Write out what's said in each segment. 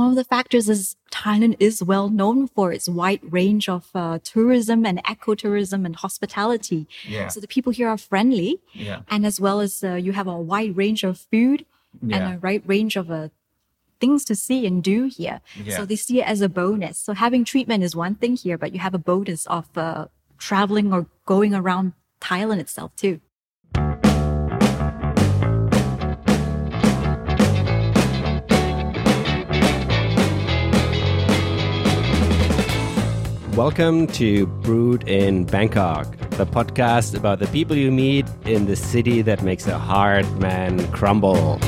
one of the factors is Thailand is well known for its wide range of uh, tourism and ecotourism and hospitality. Yeah. So the people here are friendly, Yeah. and as well as uh, you have a wide range of food Yeah. and a right range of uh, things to see and do here. Yeah. So they see it as a bonus. So having treatment is one thing here, but you have a bonus of uh, traveling or going around Thailand itself too. Welcome to Brewed in Bangkok, the podcast about the people you meet in the city that makes a hard man crumble.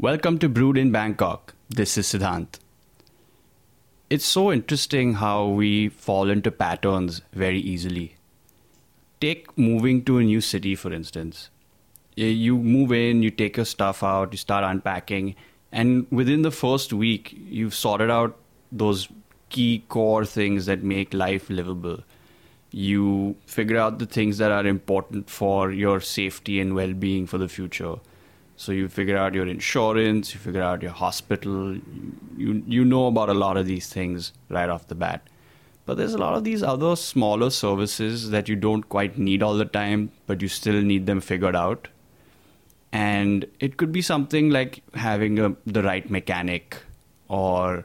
Welcome to Brewed in Bangkok. This is Siddhant. It's so interesting how we fall into patterns very easily. Take moving to a new city, for instance. You move in, you take your stuff out, you start unpacking, and within the first week, you've sorted out those key core things that make life livable. You figure out the things that are important for your safety and well being for the future. So you figure out your insurance, you figure out your hospital, you you know about a lot of these things right off the bat. But there's a lot of these other smaller services that you don't quite need all the time, but you still need them figured out. And it could be something like having a, the right mechanic or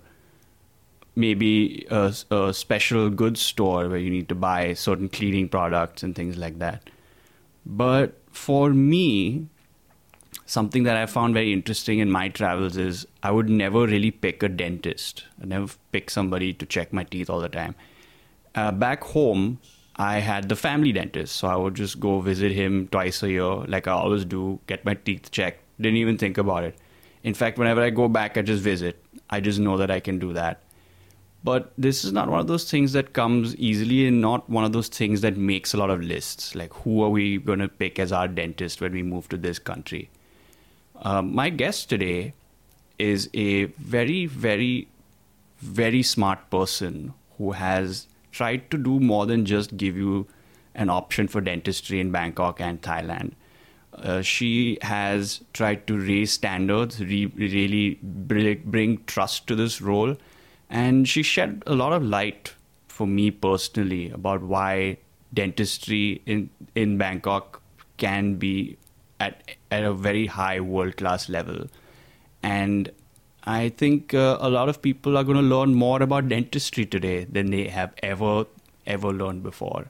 maybe a, a special goods store where you need to buy certain cleaning products and things like that. But for me, something that I found very interesting in my travels is I would never really pick a dentist. I never pick somebody to check my teeth all the time. Uh, back home, I had the family dentist, so I would just go visit him twice a year, like I always do, get my teeth checked. Didn't even think about it. In fact, whenever I go back, I just visit. I just know that I can do that. But this is not one of those things that comes easily and not one of those things that makes a lot of lists. Like, who are we going to pick as our dentist when we move to this country? Um, my guest today is a very, very, very smart person who has tried to do more than just give you an option for dentistry in Bangkok and Thailand. Uh, she has tried to raise standards, re- really br- bring trust to this role, and she shed a lot of light for me personally about why dentistry in in Bangkok can be at at a very high world class level, and I think uh, a lot of people are going to learn more about dentistry today than they have ever ever learned before.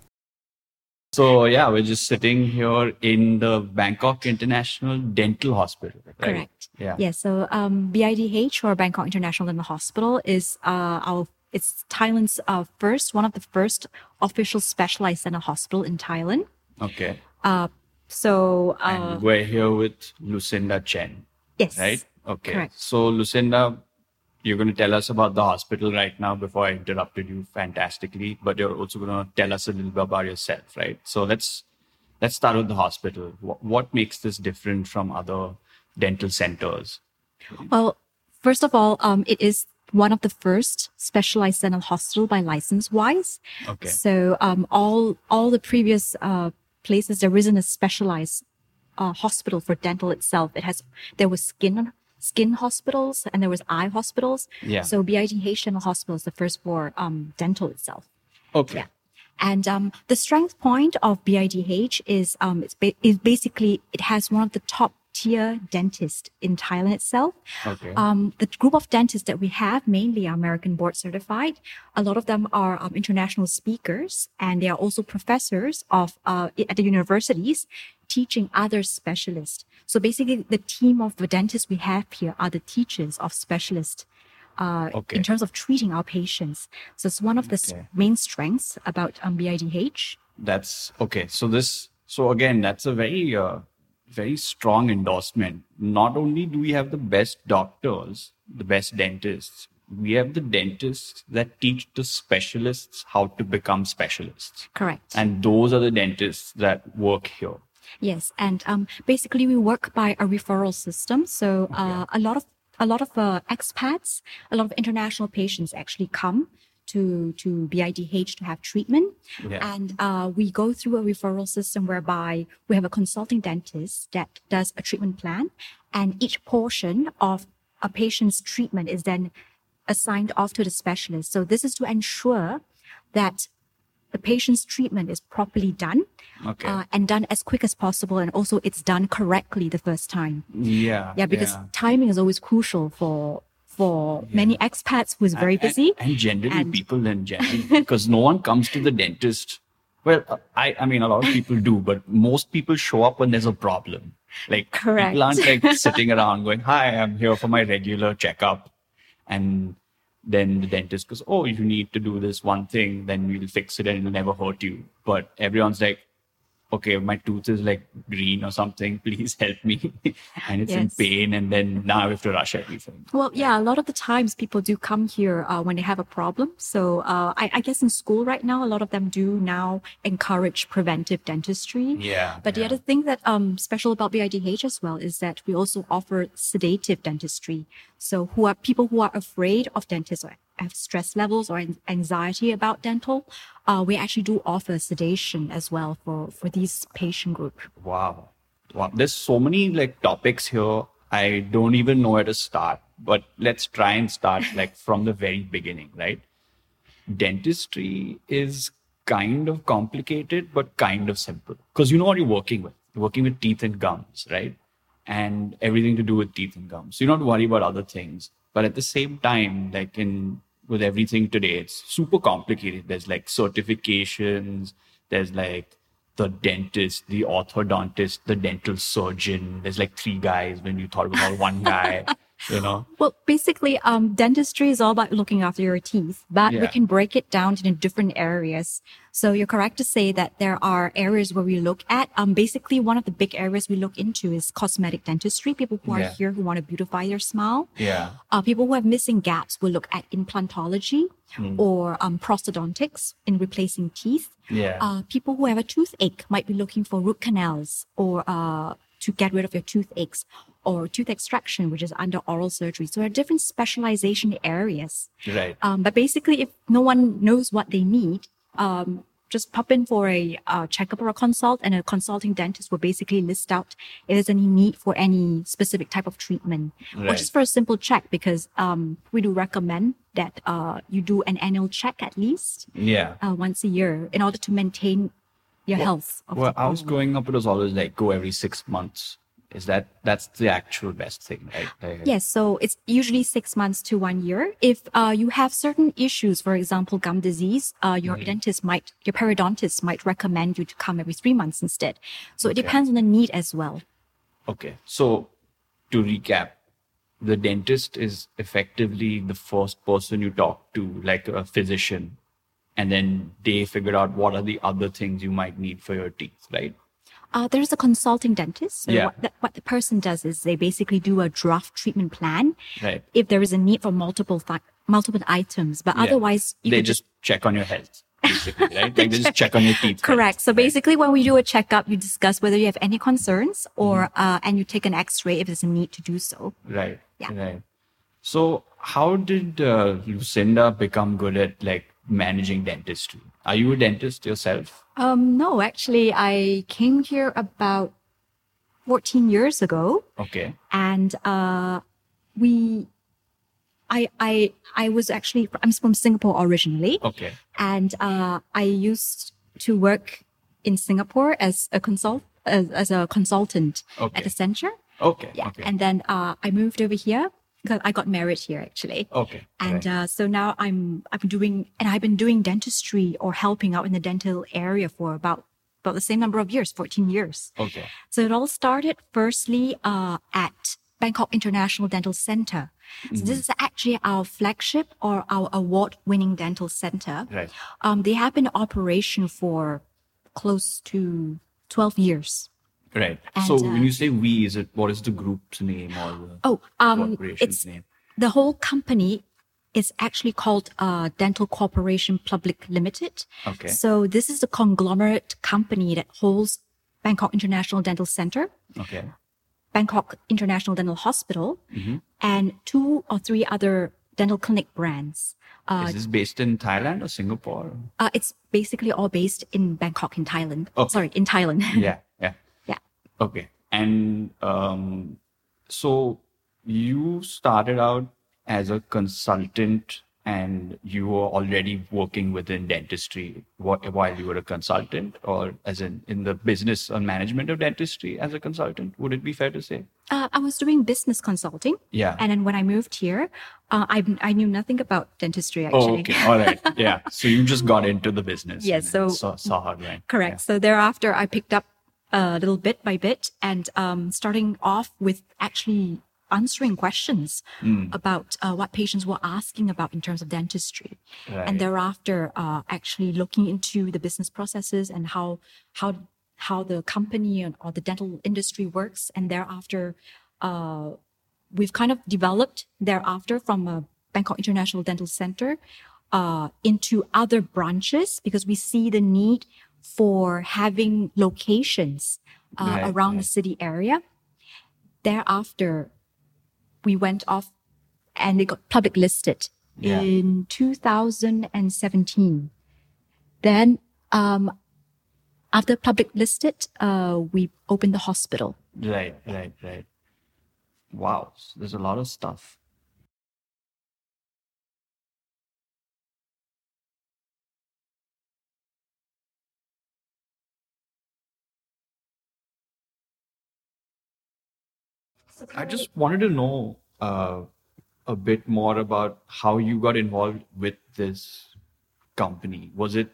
So yeah, we're just sitting here in the Bangkok International Dental Hospital. Right? Correct. Yeah. Yeah. So um, BIDH or Bangkok International Dental Hospital is uh, our it's Thailand's uh, first one of the first official specialized dental hospital in Thailand. Okay. Uh, so uh, and we're here with Lucinda Chen, yes, right? Okay. Correct. So Lucinda, you're going to tell us about the hospital right now before I interrupted you fantastically, but you're also going to tell us a little bit about yourself, right? So let's let's start with the hospital. What, what makes this different from other dental centers? Well, first of all, um, it is one of the first specialized dental hospital by license wise. Okay. So um, all all the previous uh, places there isn't a specialized uh, hospital for dental itself. It has there was skin skin hospitals and there was eye hospitals. Yeah. So BIDH Dental Hospital is the first for um, dental itself. Okay. Yeah. And um, the strength point of BIDH is um, it's ba- is basically it has one of the top tier dentist in Thailand itself. Okay. Um, the group of dentists that we have mainly are American board certified. A lot of them are um, international speakers, and they are also professors of uh, at the universities teaching other specialists. So basically, the team of the dentists we have here are the teachers of specialists. Uh, Okay. In terms of treating our patients, so it's one of the s- Okay. main strengths about um, BIDH. That's okay. So this, so again, that's a very, uh, very strong endorsement. Not only do we have the best doctors, the best dentists, we have the dentists that teach the specialists how to become specialists. Correct. And those are the dentists that work here. Yes, and um, basically we work by a referral system. So uh, a lot of a lot of uh, expats, a lot of international patients actually come to to BIDH to have treatment, Yeah. and uh, we go through a referral system whereby we have a consulting dentist that does a treatment plan, and each portion of a patient's treatment is then assigned off to the specialist. So this is to ensure that the patient's treatment is properly done Okay. uh, and done as quick as possible, and also it's done correctly the first time. yeah. Yeah, because yeah. timing is always crucial for for many expats who's very And- busy. And, generally, And- people in general, because no one comes to the dentist. Well, I, I mean, a lot of people do, but most people show up when there's a problem. Like, Correct. people aren't like sitting around going, Hi, I'm here for my regular checkup. And then the dentist goes, Oh, you need to do this one thing, then we'll fix it and it'll never hurt you. But everyone's like, Okay, my tooth is like green or something. Please help me. and it's in pain. And then now we have to rush everything. Well, yeah, a lot of the times people do come here uh, when they have a problem. So uh, I, I guess in school right now, a lot of them do now encourage preventive dentistry. Yeah, But the other thing that um special about BIDH as well is that we also offer sedative dentistry. So who are people who are afraid of dentists or have stress levels or anxiety about dental, uh, we actually do offer sedation as well for for these patient group. Wow. Wow. There's so many like topics here. I don't even know where to start, but let's try and start like from the very beginning, right? Dentistry is kind of complicated, but kind of simple because you know what you're working with. You're working with teeth and gums, right? And everything to do with teeth and gums. So you don't worry about other things. But at the same time, like in with everything today, it's super complicated. There's like certifications, there's like the dentist, the orthodontist, the dental surgeon. There's like three guys when you thought about one guy, you know? Well, basically, um, dentistry is all about looking after your teeth, but we can break it down into different areas. So you're correct to say that there are areas where we look at. Um, basically, one of the big areas we look into is cosmetic dentistry. People who are Yeah. here who want to beautify their smile. Yeah. Uh, people who have missing gaps will look at implantology or um, prosthodontics in replacing teeth. Yeah. Uh, people who have a toothache might be looking for root canals or uh, to get rid of your toothaches or tooth extraction, which is under oral surgery. So there are different specialization areas. right. Um, but basically, if no one knows what they need, um, just pop in for a uh, checkup or a consult, and a consulting dentist will basically list out if there's any need for any specific type of treatment, or just for a simple check, because um, we do recommend that uh, you do an annual check at least yeah. uh, once a year in order to maintain your health. Of Well, I was growing up, it was always like go every six months. Is that that's the actual best thing, right? Yes, so it's usually six months to one year. If uh, you have certain issues, for example, gum disease, uh, your Mm-hmm. dentist might, your periodontist might recommend you to come every three months instead. So it depends on the need as well. Okay. So to recap, the dentist is effectively the first person you talk to, like a physician, and then they figure out what are the other things you might need for your teeth, right? Uh, there's a consulting dentist. So Yeah. what, the, what the person does is they basically do a draft treatment plan Right. if there is a need for multiple th- multiple items. But Yeah. otherwise, you they just check on your health, basically, right? Like they just check on your teeth. Correct. So right? basically, when we do a checkup, you discuss whether you have any concerns or, Mm-hmm. uh, and you take an x-ray if there's a need to do so. Right. Yeah. Right. So, how did uh, Lucinda become good at like managing dentistry? Are you a dentist yourself? Um, no, actually, I came here about 14 years ago Okay. and, uh, we, I, I, I was actually, I'm from Singapore originally Okay. and, uh, I used to work in Singapore as a consult, as, as a consultant Okay. at the center. Okay. Yeah. Okay. And then, uh, I moved over here because I got married here actually. okay. And right. uh, so now I'm I've been doing and I've been doing dentistry or helping out in the dental area for about about the same number of years, 14 years. okay. So it all started firstly uh, at Bangkok International Dental Center. So this is actually our flagship or our award-winning dental center. Right. Um, they have been in operation for close to 12 years. Right. And, so uh, when you say we, is it what is the group's name or the Oh, um, corporation's it's name? the whole company is actually called uh, Dental Corporation Public Limited. Okay. So this is the conglomerate company that holds Bangkok International Dental Center, Okay. Bangkok International Dental Hospital, Mm-hmm. and two or three other dental clinic brands. Uh, is this based in Thailand or Singapore? uh, it's basically all based in Bangkok, in Thailand. Okay. Sorry, in Thailand. yeah. Yeah. Yeah. Okay. And um, so you started out as a consultant and you were already working within dentistry while you were a consultant or as in in the business and management of dentistry as a consultant would it be fair to say? Uh, i was doing business consulting. Yeah. And then when i moved here uh, I, I knew nothing about dentistry oh, actually. oh, okay. All right. Yeah. So you just got into the business yes. so saw, saw how it correct. Yeah. so thereafter i picked up a little bit by bit and um, starting off with actually answering questions mm. about uh, what patients were asking about in terms of dentistry, right. and thereafter uh, actually looking into the business processes and how how how the company or the dental industry works, and thereafter. Uh, we've kind of developed thereafter from a Bangkok International Dental Center uh, into other branches because we see the need for having locations uh, right, around right. the city area. Thereafter, we went off and it got public listed yeah. in 2017. Then, um, after public listed, uh, we opened the hospital. Right, right, right. Wow, there's a lot of stuff. I just wanted to know uh, a bit more about how you got involved with this company. Was it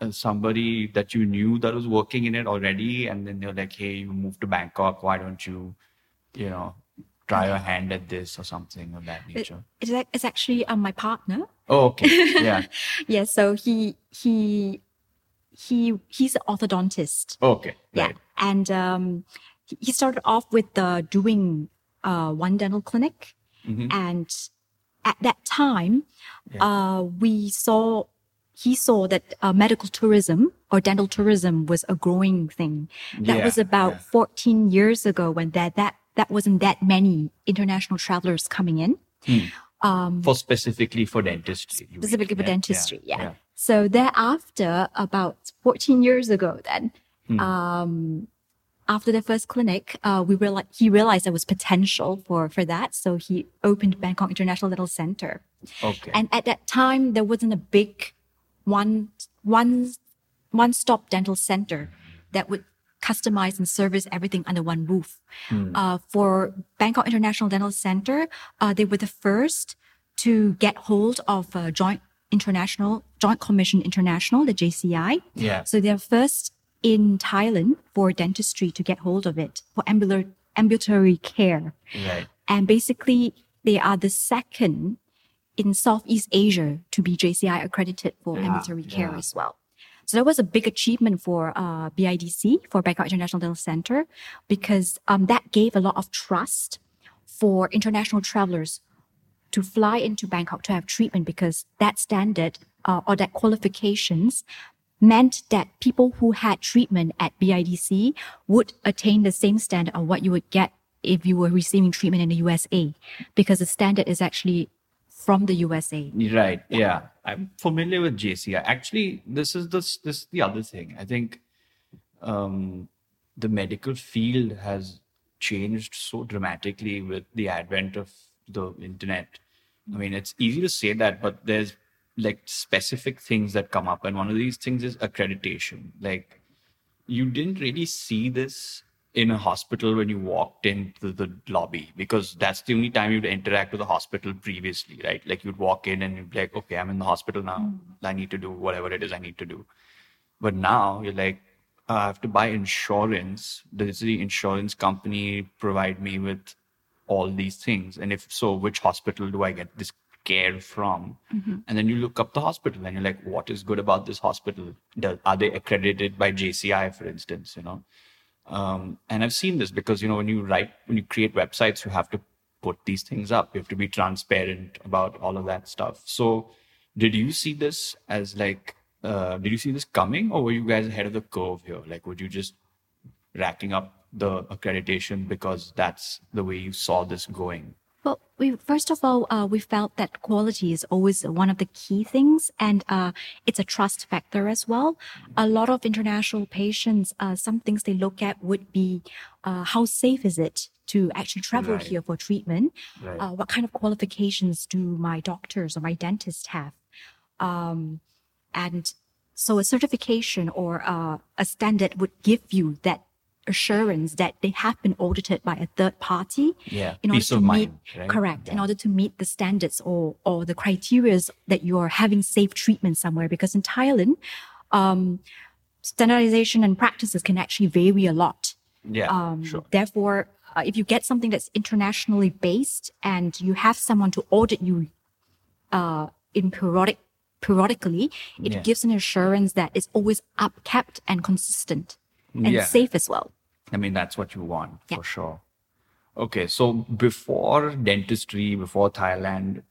uh, somebody that you knew that was working in it already, and then they're like, "Hey, you moved to Bangkok. Why don't you, you know, try your hand at this or something of that nature?" It, it's, it's actually um, my partner. Oh, okay. Yeah. yeah. So he he he he's an orthodontist. Okay. Yeah, Right. and um, he- started off with uh, doing uh, one dental clinic, Mhm. and at that time, Yeah. uh, we saw he saw that uh, medical tourism or dental tourism was a growing thing. That Yeah, was about yeah. 14 years ago when that that that wasn't that many international travelers coming in. Um, For specifically for dentistry. mean. specifically for Yeah, dentistry. Yeah. So thereafter, about 14 years ago, then, Hmm. um, after the first clinic, uh, we realized he realized there was potential for for that. So he opened Bangkok International Dental Center. Okay. And at that time, there wasn't a big one one one stop dental center that would customize and service everything under one roof. Uh, for Bangkok International Dental Center, uh, they were the first to get hold of uh, Joint International Joint Commission International, the JCI. yeah. So they're first in Thailand for dentistry to get hold of it for ambula- ambulatory care. Right. And basically, they are the second in Southeast Asia to be JCI accredited for Yeah, ambulatory care yeah. as well. So that was a big achievement for uh, BIDC, for Bangkok International Dental Center, because um, that gave a lot of trust for international travelers to fly into Bangkok to have treatment because that standard uh, or that qualifications meant that people who had treatment at BIDC would attain the same standard of what you would get if you were receiving treatment in the USA because the standard is actually from the USA. Right. Yeah. I'm familiar with JCI. Actually, this is this this is the other thing. I think um, the medical field has changed so dramatically with the advent of the internet. I mean, it's easy to say that, but there's like specific things that come up, and one of these things is accreditation. Like, you didn't really see this in a hospital when you walked into the lobby because that's the only time you'd interact with the hospital previously, right? Like you'd walk in and you'd be like, okay, I'm in the hospital now. I need to do whatever it is I need to do. But now you're like, uh, I have to buy insurance. Does the insurance company provide me with all these things? And if so, which hospital do I get this care from? And then you look up the hospital and you're like, what is good about this hospital? Are they accredited by JCI, for instance? You know, um, and I've seen this because you know when you write, when you create websites, you have to put these things up. You have to be transparent about all of that stuff. So, did you see this as like? Uh, did you see this coming, or were you guys ahead of the curve here? Like, would you just racking up the accreditation because that's the way you saw this going? Well, we first of all, uh, we felt that quality is always one of the key things, and uh, it's a trust factor as well. A lot of international patients, uh, some things they look at would be uh, how safe is it to actually travel Right. here for treatment. Right. Uh, what kind of qualifications do my doctors or my dentist have? Um, and so a certification or uh, a standard would give you that assurance that they have been audited by a third party Yeah, in order to meet mind, right? correct in order to meet the standards or or the criteria that you are having safe treatment somewhere because in thailand um, standardization and practices can actually vary a lot yeah, um, sure. therefore uh, if you get something that's internationally based and you have someone to audit you uh, in periodic periodically it Yeah. gives an assurance that it's always up kept and consistent and Yeah. safe as well I mean, that's what you want Yeah. for sure. Okay, so before dentistry, before Thailand,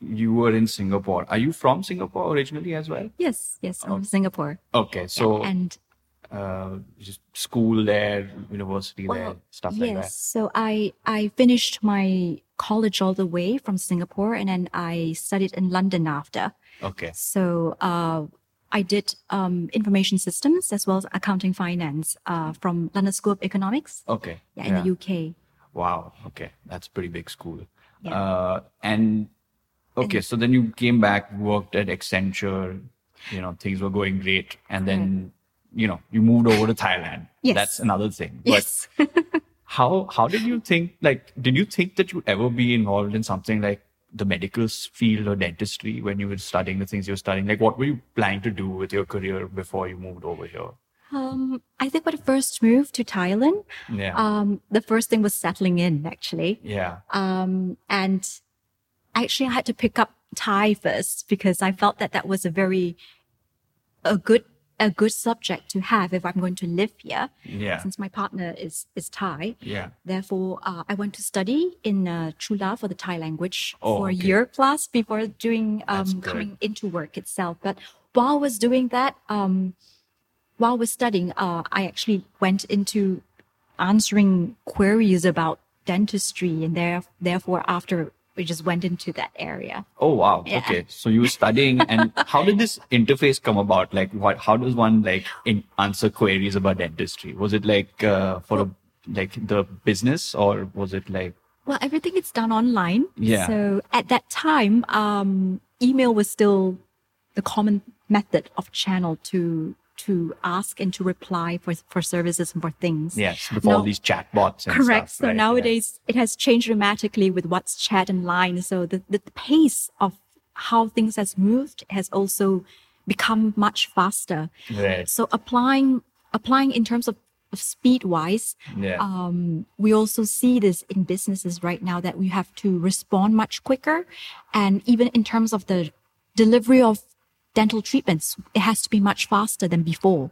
you were in Singapore. Are you from Singapore originally as well? yes yes i'm from singapore Okay, Yeah, so and uh, just school there, university there, stuff yes. like that. Yes, So I I finished my college all the way from Singapore, and then I studied in London after. Okay, So uh, I did um, information systems as well as accounting finance uh, from London School of Economics. okay. Yeah, in the UK. Wow. Okay, that's a pretty big school. Yeah. Uh, and okay, so then you came back, worked at Accenture. You know, things were going great, and then you know you moved over to Thailand. Yes. That's another thing. But Yes. how how did you think? Like, did you think that you'd ever be involved in something like the medical field or dentistry when you were studying the things you were studying? Like, what were you planning to do with your career before you moved over here? um, I think when I first moved to Thailand, Yeah. um, the first thing was settling in actually. yeah. um, and actually I had to pick up Thai first because I felt that that was a very a good a good subject to have if I'm going to live here. Yeah. Since my partner is is Thai, Yeah. therefore uh, I went to study in uh, Chula for the Thai language Oh, for a okay. year plus before doing um, coming into work itself. But while I was doing that, um, while I was studying, uh, I actually went into answering queries about dentistry, and there, therefore, after we just went into that area. Oh wow. Yeah. Okay. So you were studying and how did this interface come about? Like what how does one like in, answer queries about dentistry? Was it like uh, for a, like the business or was it like Well, everything is done online. Yeah. So at that time, um, email was still the common method of channel to to ask and to reply for for services and for things. yes, before all these chatbots and Correct. stuff, so right? nowadays it has changed dramatically with what's chat and line. So the, the pace of how things has moved has also become much faster. Right. So applying applying in terms of, of speed wise, Yeah. um, we also see this in businesses right now that we have to respond much quicker. And even in terms of the delivery of dental treatments, it has to be much faster than before.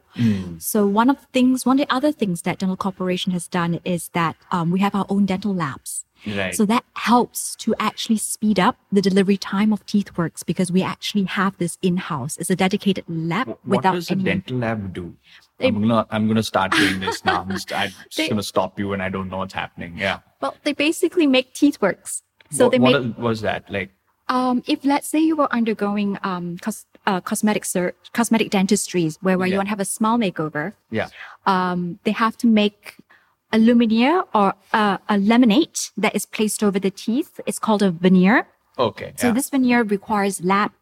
So one of the things, one of the other things that Dental Corporation has done is that um, we have our own dental labs. Right. So that helps to actually speed up the delivery time of TeethWorks because we actually have this in-house. It's a dedicated lab what without does a any. dental lab do? They- I'm gonna I'm gonna start doing this now. I'm just, I'm just They- gonna stop you when I don't know what's happening. Yeah. well, they basically make TeethWorks. So what, they what was that like? Um, if let's say you were undergoing um, cos- uh, cosmetic sur- cosmetic dentistries where, where you Yeah. want to have a smile makeover, Yeah. um, they have to make a lumineer or uh, a laminate that is placed over the teeth. It's called a veneer. Okay. So yeah. this veneer requires lab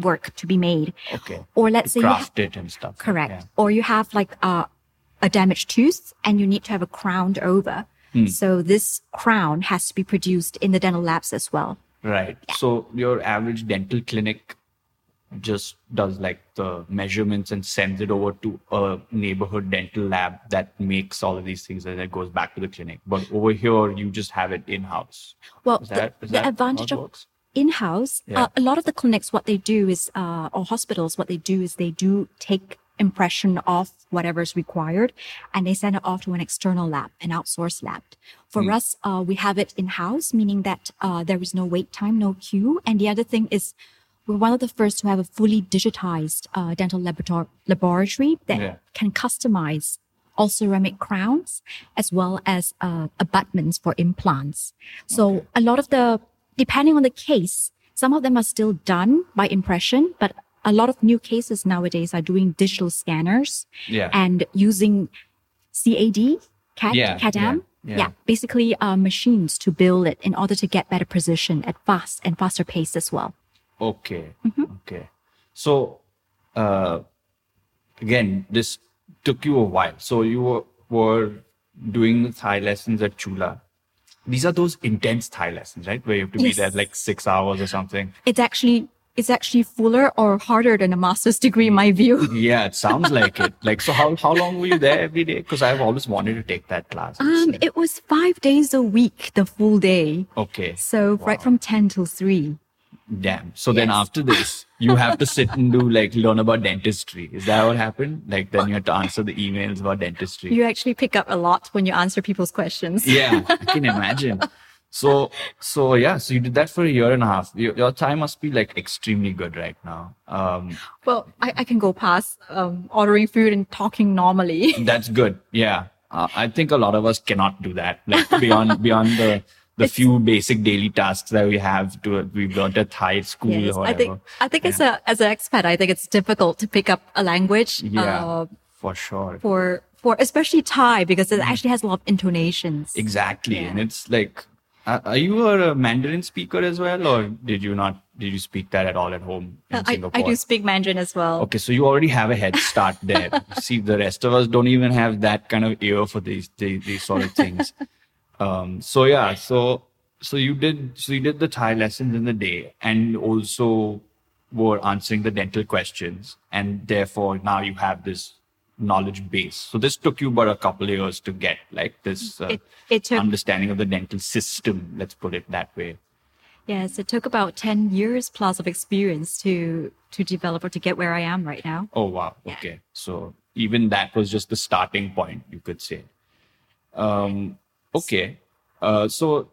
work to be made. okay. Or let's say you ha- and stuff. correct. Yeah. Or you have like a, a damaged tooth and you need to have a crown over. Hmm. So this crown has to be produced in the dental labs as well. Right. So your average dental clinic just does like the measurements and sends it over to a neighborhood dental lab that makes all of these things and then it goes back to the clinic. But over here, you just have it in house. Well, Is that, the, is the advantage how it of in-house Yeah. uh, a lot of the clinics what they do is uh, or hospitals what they do is they do take impression of is required and they send it off to an external lab an outsourced lab for Hmm. us uh, we have it in-house meaning that uh, there is no wait time no queue and the other thing is we're one of the first to have a fully digitized uh, dental laborator- laboratory that Yeah. can customize all ceramic crowns as well as uh, abutments for implants. So a lot of the, depending on the case, some of them are still done by impression, but a lot of new cases nowadays are doing digital scanners Yeah. and using CAD, CAD, Yeah, CAD/CAM, Yeah. basically uh, machines to build it in order to get better precision at fast and faster pace as well. Okay. Okay. So, uh, again, this took you a while. So you were, were doing Thai lessons at Chula. These are those intense Thai lessons, right? Where you have to be there like six hours or something. It's actually it's actually fuller or harder than a master's degree in my view. Yeah, it sounds like it. Like, so how, how long were you there every day? Because I've always wanted to take that class. Um, it was five days a week, the full day. okay. So right from ten till three. Damn. So then after this, you have to sit and do like learn about dentistry. Is that what happened? Like then you have to answer the emails about dentistry. You actually pick up a lot when you answer people's questions. Yeah, I can imagine. So so yeah, so you did that for a year and a half. Your, your time must be like extremely good right now. Um, Well, I, I can go past um, ordering food and talking normally. that's good. Yeah, uh, I think a lot of us cannot do that. Like beyond beyond the the It's- few basic daily tasks that we have to we've learned at Thai school Yes, or I think I think as a as an expat, I think it's difficult to pick up a language. yeah, Uh, for sure. for for especially Thai because it actually has a lot of intonations. Exactly. Yeah. And it's like, are you a Mandarin speaker as well, or did you not? Did you speak that at all at home in Uh, I, Singapore? I do speak Mandarin as well. Okay, so you already have a head start there. See, the rest of us don't even have that kind of ear for these these, these sort of things. Um, so yeah, so so you did so you did the Thai lessons in the day, and also were answering the dental questions, and therefore now you have this knowledge base. So this took you about a couple of years to get like this uh, It- it took- understanding of the dental system. Let's put it that way. Yes, it took about ten years plus of experience to to develop or to get where I am right now. Oh wow. Yeah. Okay. So even that was just the starting point, you could say. Um, okay. Uh, so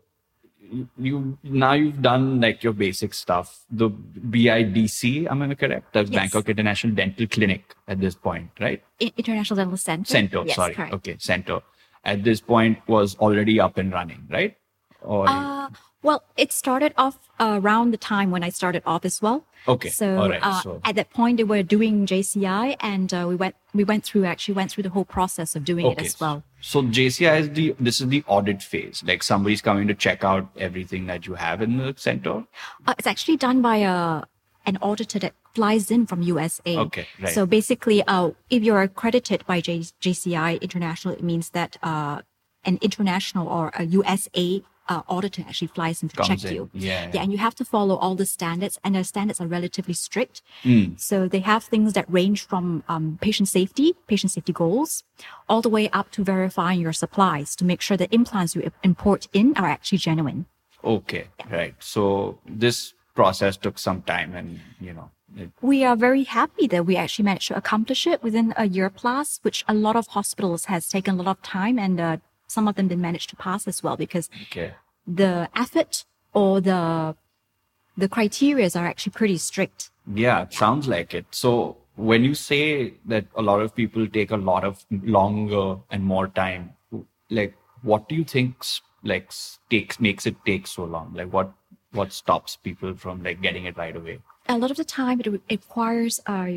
you, now you've done like your basic stuff. The BIDC, am I correct? That's Yes. Bangkok International Dental Clinic at this point, right? International Dental Center. Center. Yes, sorry. correct. Okay, center. At this point was already up and running, right? Or Uh, well, it started off around the time when I started off as well. Okay, So, right, uh, so- at that point, they were doing JCI, and uh, we went we went through actually went through the whole process of doing it as well. So JCI is the this is the audit phase. Like somebody's coming to check out everything that you have in the center. Uh, it's actually done by a an auditor that flies in from USA. Okay, right. So basically, uh, if you're accredited by J- JCI International, it means that uh, an international or a USA uh, auditor actually flies in to Comes check in. you. Yeah, yeah. yeah, and you have to follow all the standards, and the standards are relatively strict. Hmm. So they have things that range from um, patient safety, patient safety goals, all the way up to verifying your supplies to make sure the implants you import in are actually genuine. Okay, right. So this process took some time, and you know, it, we are very happy that we actually managed to accomplish it within a year plus, which a lot of hospitals has taken a lot of time and uh, some of them didn't manage to pass as well because okay, the effort or the the criterias are actually pretty strict. yeah, it sounds like it. So when you say that a lot of people take a lot of longer and more time, like what do you think like takes makes it take so long? Like what what stops people from like getting it right away? A lot of the time, it requires uh,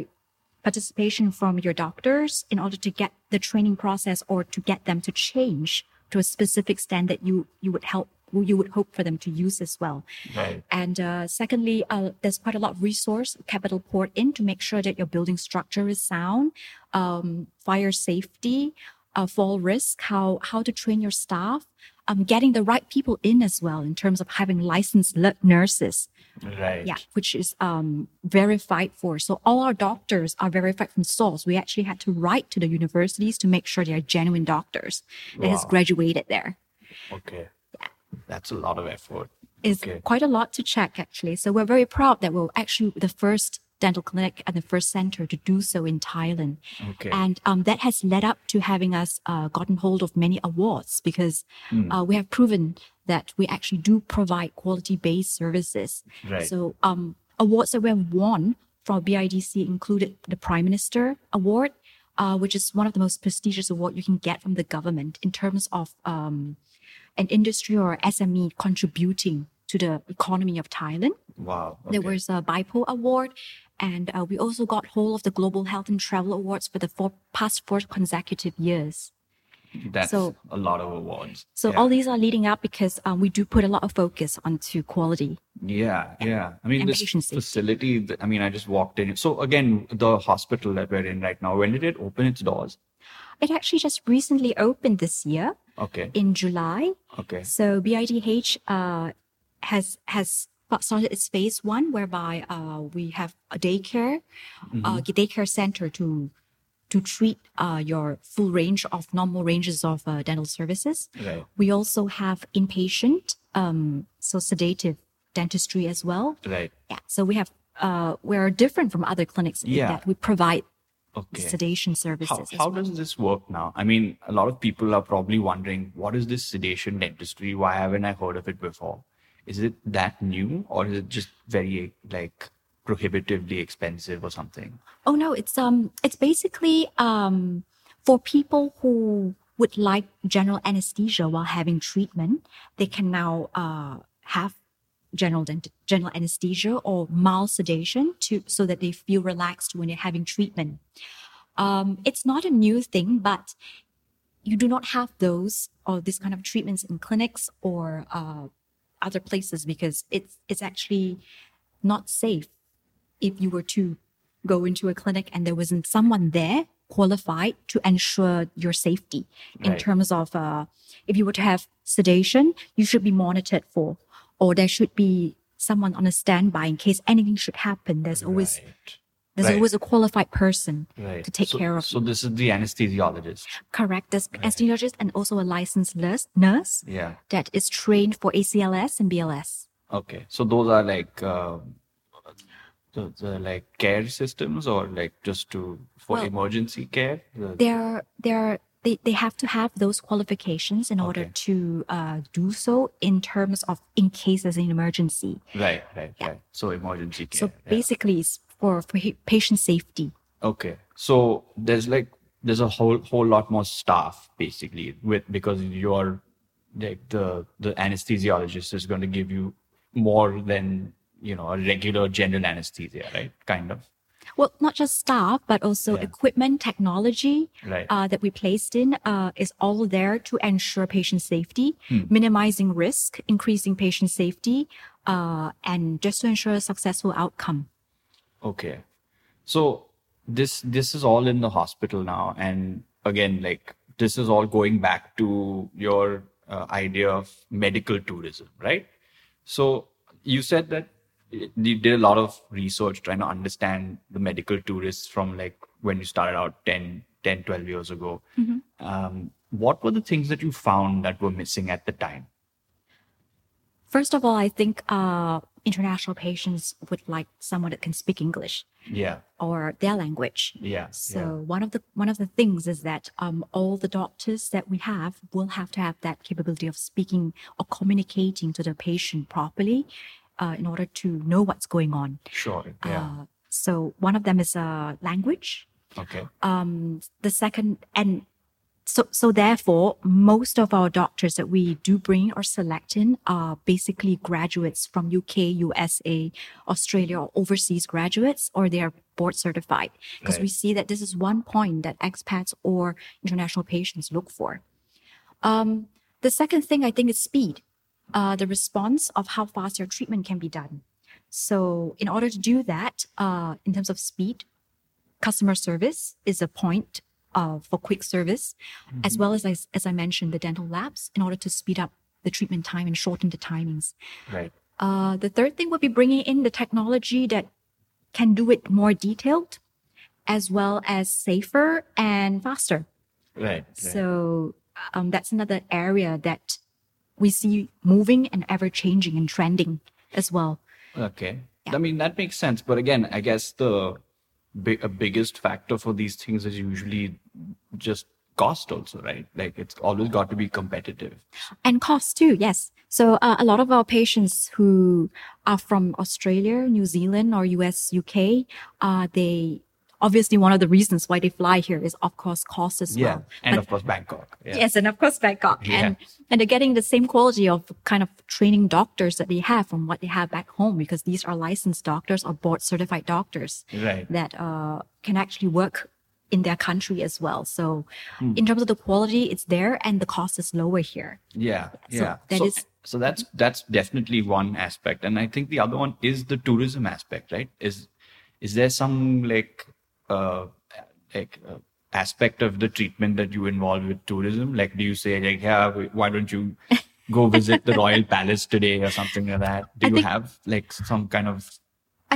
participation from your doctors in order to get the training process or to get them to change to a specific standard you you would help you would hope for them to use as well. Right. And uh, secondly, uh, there's quite a lot of resource capital poured in to make sure that your building structure is sound, um, fire safety, uh, fall risk, how how to train your staff, um, getting the right people in as well in terms of having licensed le- nurses, Right. yeah, which is um, verified for. So all our doctors are verified from source. We actually had to write to the universities to make sure they are genuine doctors that has graduated there. Okay. That's a lot of effort. is Okay. quite a lot to check actually. So we're very proud that we're actually the first dental clinic and the first center to do so in Thailand. Okay. And um, that has led up to having us uh, gotten hold of many awards because Hmm. uh, we have proven that we actually do provide quality-based services. Right. So um, awards that we have won from BIDC included the Prime Minister Award, uh, which is one of the most prestigious award you can get from the government in terms of um, an industry or SME contributing to the economy of Thailand. wow. There was a BIPO award, and uh, we also got hold of the Global Health and Travel Awards for the four, past four consecutive years. That's So- a lot of awards. So yeah. all these are leading up because um, we do put a lot of focus onto quality. Yeah, yeah. I mean, And this facility. I mean, I just walked in. So again, the hospital that we're in right now. When did it open its doors? It actually just recently opened this year Okay. in July. Okay. So BIDH uh, has has started its phase one, whereby uh, we have a daycare, uh, daycare center to to treat uh, your full range of normal ranges of uh, dental services. Right. We also have inpatient, um, so sedative dentistry as well. Right. Yeah. So we have uh, we're different from other clinics in Yeah. that we provide Okay. sedation services. How, how well. does this work now? I mean, a lot of people are probably wondering, what is this sedation dentistry? Why haven't I heard of it before? Is it that new, or is it just very like prohibitively expensive or something? Oh no, it's um it's basically um for people who would like general anesthesia while having treatment, they can now uh have general general anesthesia or mild sedation to so that they feel relaxed when they're having treatment. Um, it's not a new thing, but you do not have those or this kind of treatments in clinics or uh, other places because it's it's actually not safe if you were to go into a clinic and there wasn't someone there qualified to ensure your safety in Right. terms of uh, if you were to have sedation you should be monitored for or there should be someone on a standby in case anything should happen there's always Right. There's Right. always a qualified person Right. to take so, care of So you. this is the anesthesiologist. correct there's anesthesiologist and also a licensed nurse, nurse Yeah. that is trained for acls and bls Okay. So those are like uh, the, the like care systems, or like just to for Well, emergency care. The- they're they're they, they have to have those qualifications in order Okay. to uh, do so in terms of in case there's an emergency right. Right. Right. So emergency care. so yeah. basically it's for, for patient safety Okay. So there's like there's a whole whole lot more staff basically with because you're like the the anesthesiologist is going to give you more than you know a regular general anesthesia, right? Kind of. well not just staff but also Yeah. equipment technology Right. uh, that we placed in uh, is all there to ensure patient safety Hmm. minimizing risk increasing patient safety uh, and just to ensure a successful outcome Okay. So this this is all in the hospital now, and again, like this is all going back to your uh, idea of medical tourism, right? So you said that you did a lot of research trying to understand the medical tourists from like when you started out 10, 10 12 years ago. Um, what were the things that you found that were missing at the time? First of all, I think uh, international patients would like someone that can speak English Yeah, or their language. yeah. So yeah. one of the one of the things is that um, all the doctors that we have will have to have that capability of speaking or communicating to the patient properly uh, in order to know what's going on. Sure. Yeah. Uh, so one of them is uh, language. okay. Um, the second and so so therefore most of our doctors that we do bring or select in are basically graduates from uk usa australia or overseas graduates or they are board certified. Because we see that this is one point that expats or international patients look for. Um, the second thing i think is speed uh, the response of how fast your treatment can be done. So in order to do that uh, in terms of speed customer service is a point uh, for quick service, as well as, as as I mentioned, the dental labs in order to speed up the treatment time and shorten the timings. Right. Uh, the third thing would be bringing in the technology that can do it more detailed, as well as safer and faster. Right. right. So um, that's another area that we see moving and ever changing and trending as well. Okay. Yeah. I mean, that makes sense. But again, I guess the big, biggest factor for these things is usually just cost also, right? Like it's always got to be competitive. and cost too yes so uh, a lot of our patients who are from australia new zealand or us uk uh, they obviously one of the reasons why they fly here is of course cost as Yeah. well And But- of course, Bangkok. Yeah. yes and of course bangkok Yeah. and and they're getting the same quality of kind of training doctors that they have from what they have back home because these are licensed doctors or board certified doctors Right. that uh, can actually work in their country as well. So in terms of the quality, it's there and the cost is lower here. Yeah, So yeah. that so, is- so that's that's definitely one aspect, and I think the other one is the tourism aspect, right? Is is there some like uh like uh, aspect of the treatment that you involve with tourism? Like, do you say like, yeah, why don't you go visit the royal palace today or something like that? Do I you think- have like some kind of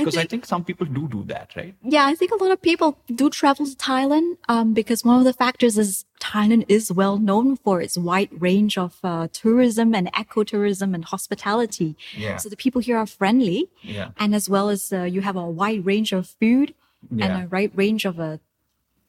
because I think- think some people do do that, right? Yeah, I think a lot of people do travel to Thailand um, because one of the factors is Thailand is well known for its wide range of uh, tourism and ecotourism and hospitality. Yeah. So the people here are friendly, Yeah. and as well as uh, you have a wide range of food Yeah. and a right range of uh,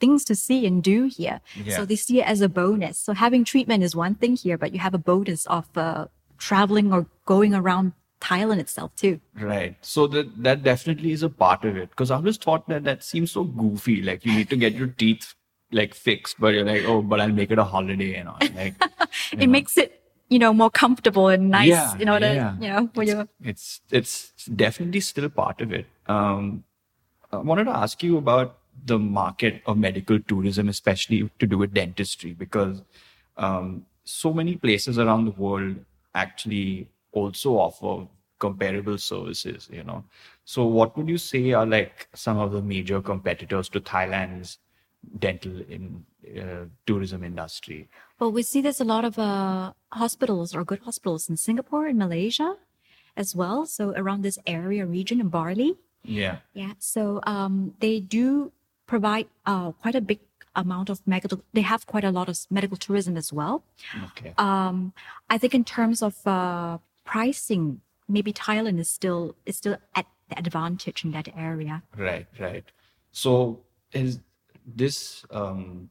things to see and do here. Yeah. So they see it as a bonus. So having treatment is one thing here, but you have a bonus of uh, traveling or going around Thailand itself too. Right. So that that definitely is a part of it. Because I always thought that that seems so goofy. Like you need to get your teeth like fixed, but you're like, oh, but I'll make it a holiday and all. Like it makes it you know more comfortable and nice Yeah, in order yeah. you know for your it's it's definitely still part of it. Um, I wanted to ask you about the market of medical tourism, especially to do with dentistry, because um, so many places around the world actually also offer comparable services. You know, so what would you say are like some of the major competitors to Thailand's dental in uh, tourism industry? well we see there's a lot of uh, hospitals or good hospitals in singapore and malaysia as well so around this area region in bali Yeah. yeah so um, they do provide uh, quite a big amount of medical they have quite a lot of medical tourism as well Okay. um, I think in terms of uh, pricing, maybe Thailand is still is still at the advantage in that area. Right, right. So is this um,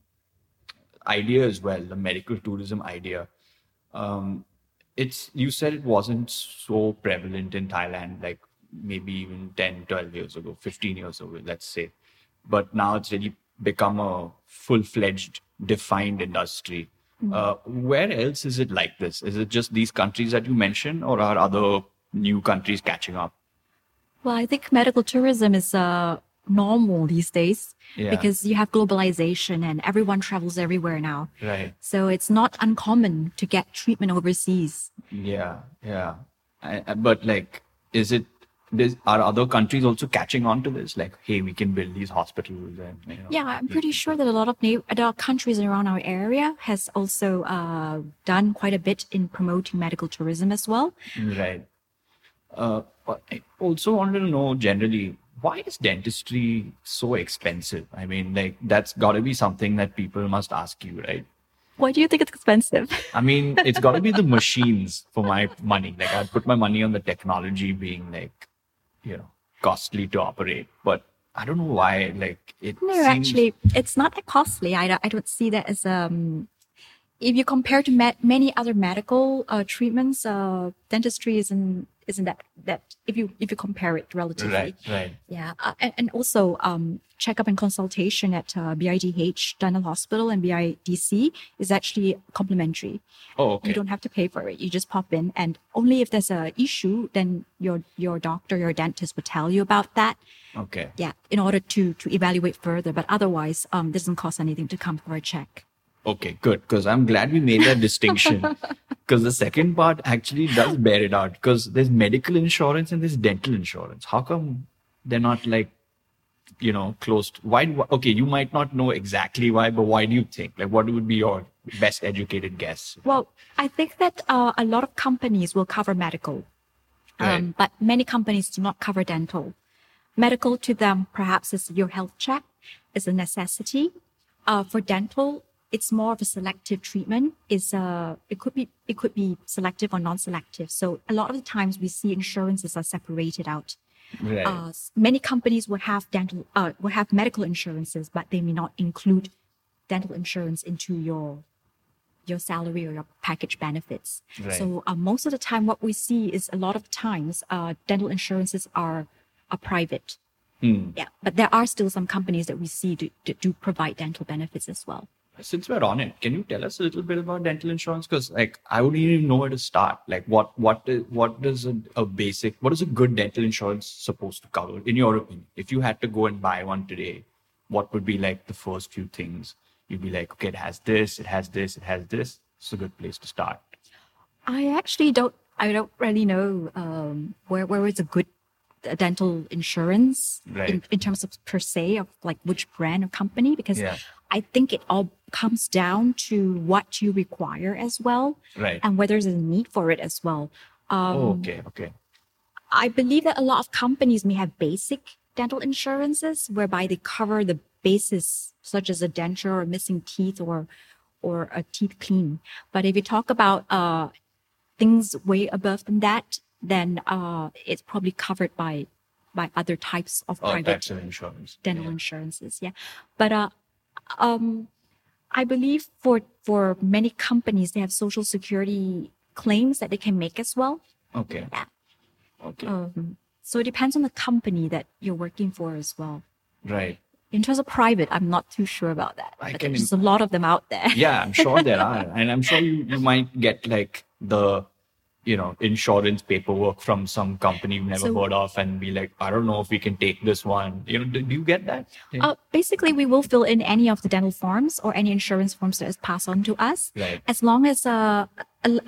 idea as well, the medical tourism idea? Um, it's you said it wasn't so prevalent in Thailand, like maybe even 10, 12 years ago, 15 years ago, let's say. But now it's really become a full-fledged, defined industry. Uh, where else is it like this? Is it just these countries that you mentioned, or are other new countries catching up? Well, I think medical tourism is uh, normal these days Yeah. because you have globalization and everyone travels everywhere now. Right. So it's not uncommon to get treatment overseas. Yeah, yeah. I, I- but like, is it? There's, are other countries also catching on to this? Like, hey, we can build these hospitals and you know, Yeah, I'm pretty sure that a lot of na- other countries around our area has also uh, done quite a bit in promoting medical tourism as well. Right. Uh, I also wanted to know generally why is dentistry so expensive? I mean, like that's got to be something that people must ask you, right? Why do you think it's expensive? I mean, it's got to be the machines for my money. Like I put my money on the technology being like, you know, costly to operate, but I don't know why. Like it. No, seems, actually, it's not that costly. I don't, I don't see that as um. If you compare to many other medical uh, treatments, uh, dentistry isn't isn't that that if you if you compare it relatively. Right. Right. Yeah, uh, and, and also um, checkup and consultation at uh, BIDH Dental Hospital and BIDC is actually complimentary. Oh, okay. You don't have to pay for it. You just pop in, and only if there's a issue, then your your doctor, your dentist will tell you about that. Okay. Yeah, in order to to evaluate further. But otherwise, um, it doesn't cost anything to come for a check. Okay, good. Because I'm glad we made that distinction. Because the second part actually does bear it out. Because there's medical insurance and there's dental insurance. How come they're not like, you know, closed? Why? Okay, you might not know exactly why, but why do you think? Like, what would be your best educated guess? Well, I think that uh, a lot of companies will cover medical, um, Right. but many companies do not cover dental. Medical to them perhaps is your health check, is a necessity. Uh, for dental, it's more of a selective treatment. Is uh, it could be it could be selective or non-selective. So a lot of the times we see insurances are separated out. Right. Uh, many companies will have dental uh, will have medical insurances, but they may not include dental insurance into your your salary or your package benefits. Right. So uh, most of the time, what we see is a lot of times uh, dental insurances are are private. Hmm. Yeah, but there are still some companies that we see do, do, do provide dental benefits as well. Since we're on it, can you tell us a little bit about dental insurance? Because like I wouldn't even know where to start. Like what what is what does a, a basic what is a good dental insurance supposed to cover in your opinion? If you had to go and buy one today, what would be like the first few things? You'd be like, okay, it has this, it has this, it has this. It's a good place to start. I actually don't. I don't really know um, where where is a good uh, dental insurance in, in terms of per se of like which brand or company because Yeah. I think it all comes down to what you require as well Right. and whether there's a need for it as well. Um, oh, okay, okay. I believe that a lot of companies may have basic dental insurances whereby they cover the basis such as a denture or missing teeth or or a teeth clean. But if you talk about uh, things way above than that, then uh, it's probably covered by by other types of All private types of insurance. dental Yeah. insurances. Yeah, but uh, um, I believe for for many companies they have social security claims that they can make as well. Okay. Yeah. Okay. Um, so it depends on the company that you're working for as well. right. In terms of private, I'm not too sure about that. I but can there's a lot of them out there. Yeah, I'm sure there are. And I'm sure you, you might get like the, you know, insurance paperwork from some company you've never So- heard of and be like, I don't know if we can take this one. You know, do, do you get that? Uh, basically, we will fill in any of the dental forms or any insurance forms that is passed on to us, Right. as long as uh,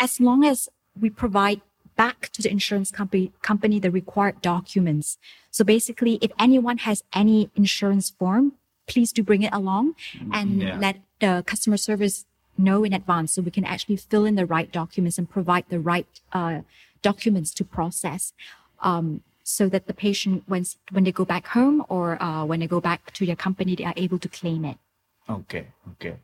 as long as we provide back to the insurance company company the required documents. So basically, if anyone has any insurance form, please do bring it along and Yeah. let the customer service know in advance so we can actually fill in the right documents and provide the right uh, documents to process. Um, so that the patient, when when they go back home or uh, when they go back to their company, they are able to claim it. Okay. Okay.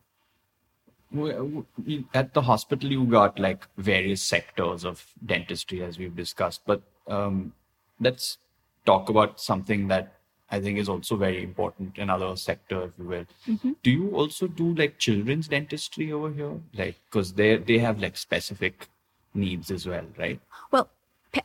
At the hospital, you got like various sectors of dentistry, as we've discussed. But um, let's talk about something that I think is also very important, another sector, if you will. Do you also do like children's dentistry over here? Like, because they they have like specific needs as well, right? Well,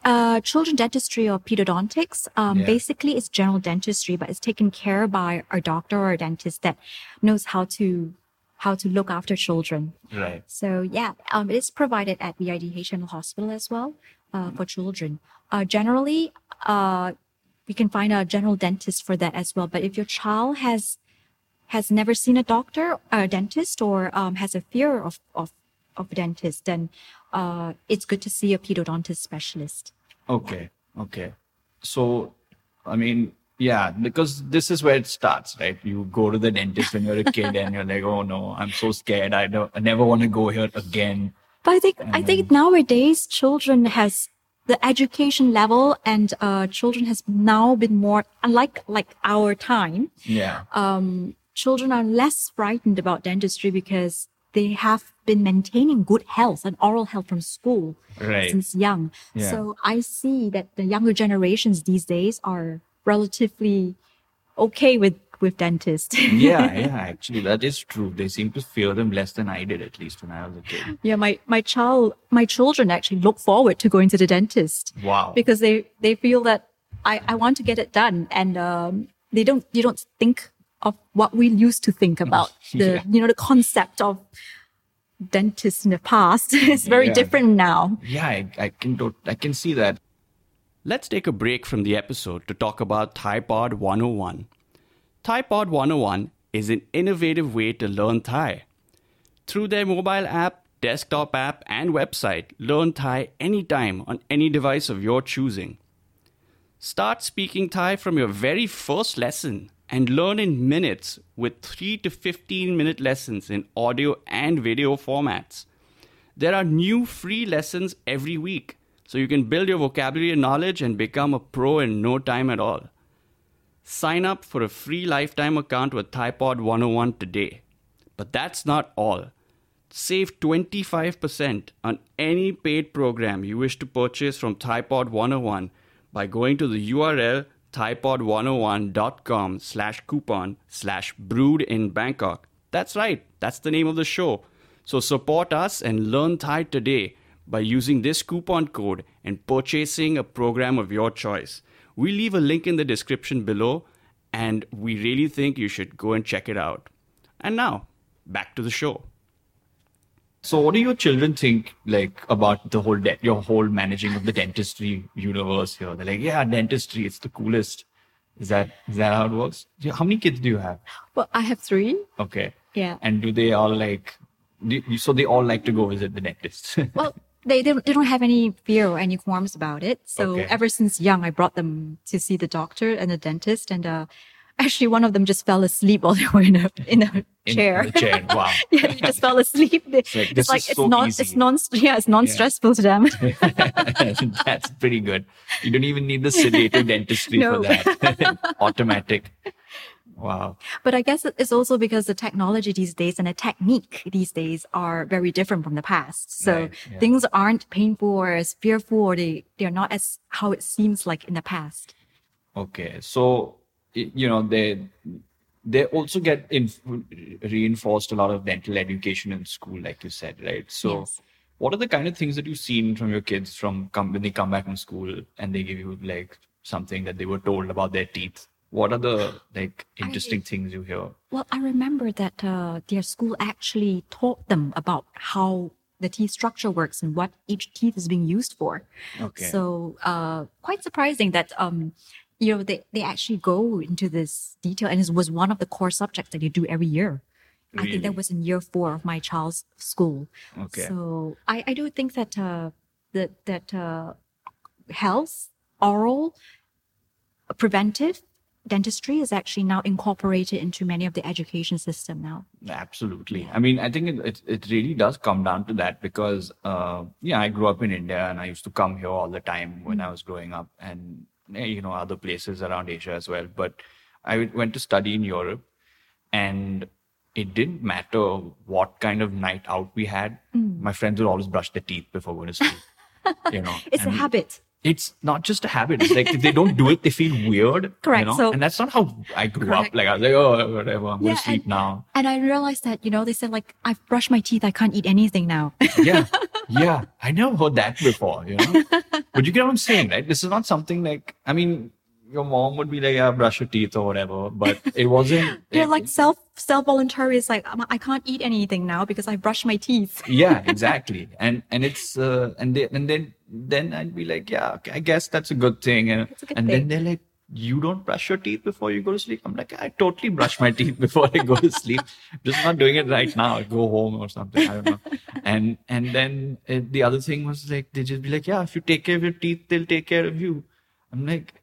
uh, children dentistry or pedodontics, um, Yeah. basically it's general dentistry, but it's taken care by a doctor or a dentist that knows how to how to look after children. Right. So yeah, um, it is provided at BIDH General Hospital as well uh, for children. Uh, generally, uh, we can find a general dentist for that as well. But if your child has has never seen a doctor, a dentist, or um, has a fear of of of a dentist, then uh, it's good to see a pedodontist specialist. Okay. Okay. So, I mean, yeah, because this is where it starts, right? You go to the dentist when you're a kid and you're like, oh no, I'm so scared. I don't, I never want to go here again. But I think I think nowadays children has the education level and uh, children has now been more unlike like our time. Yeah. um, children are less frightened about dentistry because they have been maintaining good health and oral health from school Right. since young. Yeah. So I see that the younger generations these days are relatively okay with with dentists. yeah, yeah, actually, that is true. They seem to fear them less than I did, at least when I was a kid. yeah, my my child, my children actually look forward to going to the dentist Wow. because they they feel that I I want to get it done and um, they don't you don't think of what we used to think about the Yeah. you know the concept of dentists in the past is very Yeah. different now. Yeah, I, I can do, I can see that. Let's take a break from the episode to talk about ThaiPod 101. ThaiPod 101 is an innovative way to learn Thai. Through their mobile app, desktop app, and website, learn Thai anytime on any device of your choosing. Start speaking Thai from your very first lesson and learn in minutes with 3 to 15 minute lessons in audio and video formats. There are new free lessons every week, so you can build your vocabulary and knowledge and become a pro in no time at all. Sign up for a free lifetime account with ThaiPod 101 today. But that's not all. Save 25% on any paid program you wish to purchase from ThaiPod 101 by going to the URL thaipod101.com slash coupon slash brewed in Bangkok. That's right, that's the name of the show. So support us and learn Thai today by using this coupon code and purchasing a program of your choice. We leave a link in the description below, and we really think you should go and check it out. And now, back to the show. So, what do your children think like about the whole de- your whole managing of the dentistry universe here? They're like, yeah, dentistry, it's the coolest. Is that is that how it works? How many kids do you have? Well, I have three. Okay. Yeah. And do they all like? Do you, so they all like to go visit the dentist. Well, they, they, don't, they don't have any fear or any qualms about it. So Okay. ever since young, I brought them to see the doctor and the dentist. And uh, actually, one of them just fell asleep while they were in a, in a In chair. the chair. Wow. yeah, they just fell asleep. They- like, it's like it's so non easy. it's non yeah it's non stressful to them. That's pretty good. You don't even need the sedative dentistry No. for that. Automatic. Wow. But I guess it's also because the technology these days and the technique these days are very different from the past. So Right, yeah. things aren't painful or as fearful or they, they're not as how it seems like in the past. Okay. So you know they they also get in, reinforced a lot of dental education in school, like you said, right? So. Yes. What are the kind of things that you've seen from your kids from come, when they come back from school and they give you like something that they were told about their teeth? What are the like interesting things you hear? Well, I remember that uh, their school actually taught them about how the teeth structure works and what each teeth is being used for. Okay. So uh, quite surprising that um, you know they, they actually go into this detail and it was one of the core subjects that you do every year. I think that was in year four of my child's school. Okay. So I, I do think that uh, that that uh, health, oral, preventive dentistry is actually now incorporated into many of the education system now. Absolutely. I mean, I think it, it, it really does come down to that because, uh, yeah, I grew up in India and I used to come here all the time when I was growing up and, eh, you know, other places around Asia as well. But I went- went to study in Europe and it didn't matter what kind of night out we had. My friends would always brush their teeth before going to sleep. you know, It's a habit. It's not just a habit. It's like if they don't do it, they feel weird. Correct. You know? So- and that's not how I grew Correct. up. Like I was like, oh, whatever, I'm going to sleep and- now. And I realized that, you know, they said like, I've brushed my teeth. I can't eat anything now. yeah, yeah. I never heard that before, you know. but you get what I'm saying, right? This is not something like I mean, your mom would be like, "Yeah, brush your teeth" or whatever, but it wasn't. They're it- like self, self voluntary. It's like, "Um, I can't eat anything now because I brushed my teeth. yeah, exactly. And and it's uh, and they, and then then I'd be like, yeah, okay, I guess that's a good thing. And good and thing. then they're like, you don't brush your teeth before you go to sleep. I'm like, I totally brush my teeth before I go to sleep. Just not doing it right now. I go home or something. I don't know. And and then uh, the other thing was like they just be like, yeah, if you take care of your teeth, they'll take care of you. I'm like.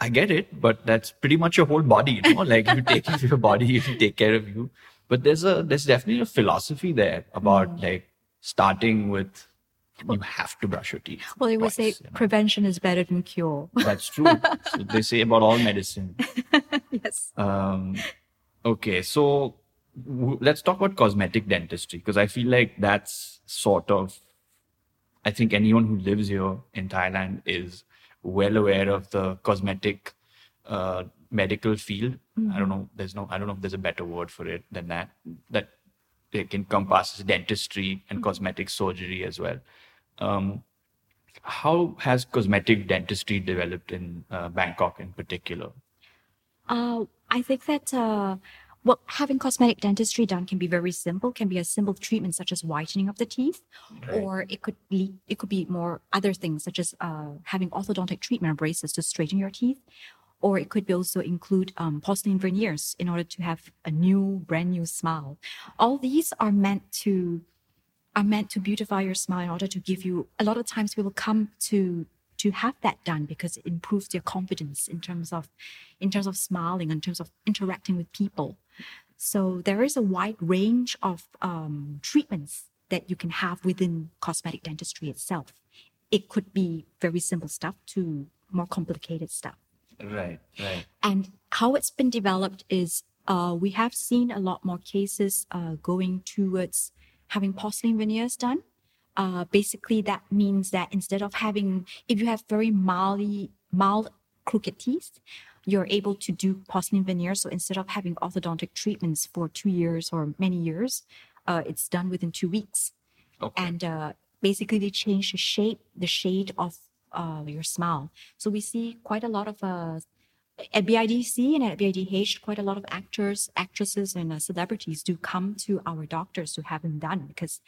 I get it, but that's pretty much your whole body, you know. Like you take care of your body, you take care of you. But there's a there's definitely a philosophy there about Mm. like starting with you have to brush your teeth. Well, they would say you know. prevention is better than cure. that's true. so they say about all medicine. yes. Um, okay, so w- let's talk about cosmetic dentistry because I feel like that's sort of, I think anyone who lives here in Thailand is well aware of the cosmetic uh, medical field. I don't know. There's no. I don't know if there's a better word for it than that. That it encompasses dentistry and cosmetic surgery as well. Um, how has cosmetic dentistry developed in uh, Bangkok in particular? Uh, I think that uh, well, having cosmetic dentistry done can be very simple. Can be a simple treatment such as whitening of the teeth, or it could be it could be more other things such as uh, having orthodontic treatment or braces to straighten your teeth, or it could be also include um, porcelain veneers in order to have a new, brand new smile. All these are meant to are meant to beautify your smile in order to give you a lot of times people come to to have that done because it improves their confidence in terms of in terms of smiling in terms of interacting with people so there is a wide range of um, treatments that you can have within cosmetic dentistry itself it could be very simple stuff to more complicated stuff Right, right. and how it's been developed is uh, we have seen a lot more cases uh, going towards having porcelain veneers done. Uh, basically, that means that instead of having, if you have very mildly, mild crooked teeth, you're able to do porcelain veneers. So instead of having orthodontic treatments for two years or many years, uh, it's done within two weeks Okay. and uh, basically they change the shape, the shade of uh, your smile. So we see quite a lot of uh, at BIDC and at BIDH, quite a lot of actors, actresses, and uh, celebrities do come to our doctors to have them done because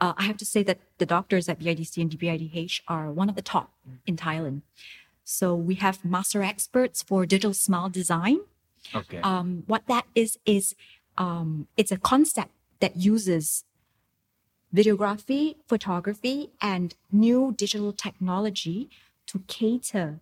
uh, I have to say that the doctors at BIDC and BIDH are one of the top in Thailand. So we have master experts for digital smile design. Okay. Um, what that is is um, it's a concept that uses videography, photography, and new digital technology to cater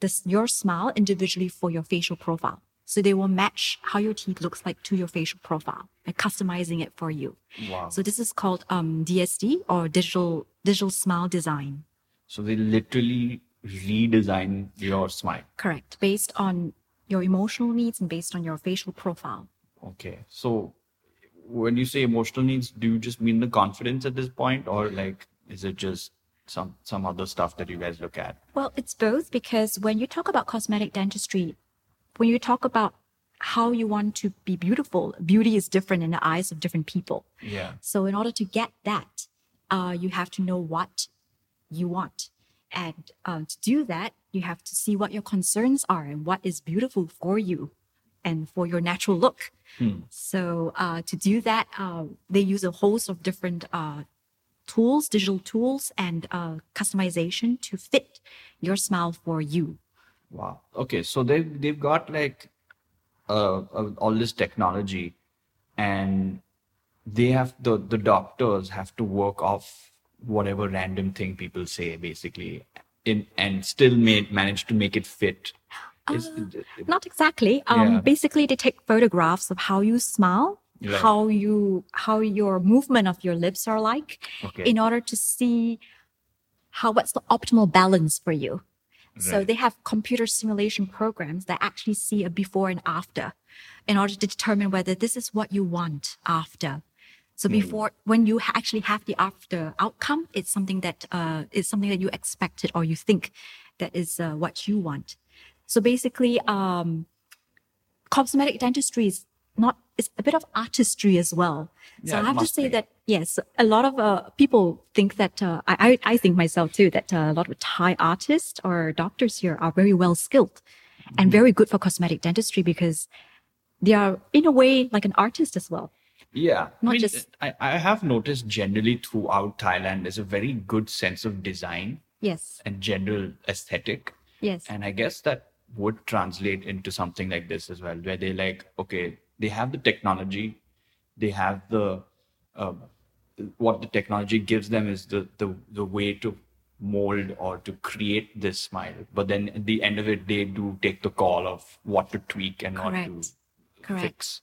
this, your smile individually for your facial profile. So they will match how your teeth looks like to your facial profile and customizing it for you. wow. So this is called um, DSD or digital digital smile design. So they literally redesign your smile. Correct, based on your emotional needs and based on your facial profile. Okay. So when you say emotional needs, do you just mean the confidence at this point, or like is it just some some other stuff that you guys look at? Well, it's both because when you talk about cosmetic dentistry, when you talk about how you want to be beautiful, beauty is different in the eyes of different people. Yeah. So in order to get that, uh, you have to know what you want. And um, to do that, you have to see what your concerns are and what is beautiful for you and for your natural look. So uh, to do that, uh, they use a host of different uh, tools, digital tools, and uh, customization to fit your smile for you. Wow. Okay. So they've they've got like uh, uh, all this technology, and they have the the doctors have to work off whatever random thing people say, basically, in and still made manage to make it fit. Is- Not exactly. Um, Yeah. Basically, they take photographs of how you smile, Right. how you how your movement of your lips are like, Okay. in order to see how what's the optimal balance for you. So they have computer simulation programs that actually see a before and after, in order to determine whether this is what you want after. So before, when you actually have the after outcome, it's something that uh, is something that you expected or you think that is uh, what you want. So basically, um, cosmetic dentistry is not it's a bit of artistry as well. So I have to say be. that yes, a lot of uh, people think that uh, I, I think myself too that uh, a lot of Thai artists or doctors here are very well skilled Mm-hmm. and very good for cosmetic dentistry because they are in a way like an artist as well. Yeah, Not I mean, just- I, I have noticed generally throughout Thailand, there's a very good sense of design Yes, and general aesthetic. yes, And I guess that would translate into something like this as well, where they like, okay, they have the technology, they have the uh, what the technology gives them is the the the way to mold or to create this smile. But then at the end of it, they do take the call of what to tweak and what Correct. to Correct. fix.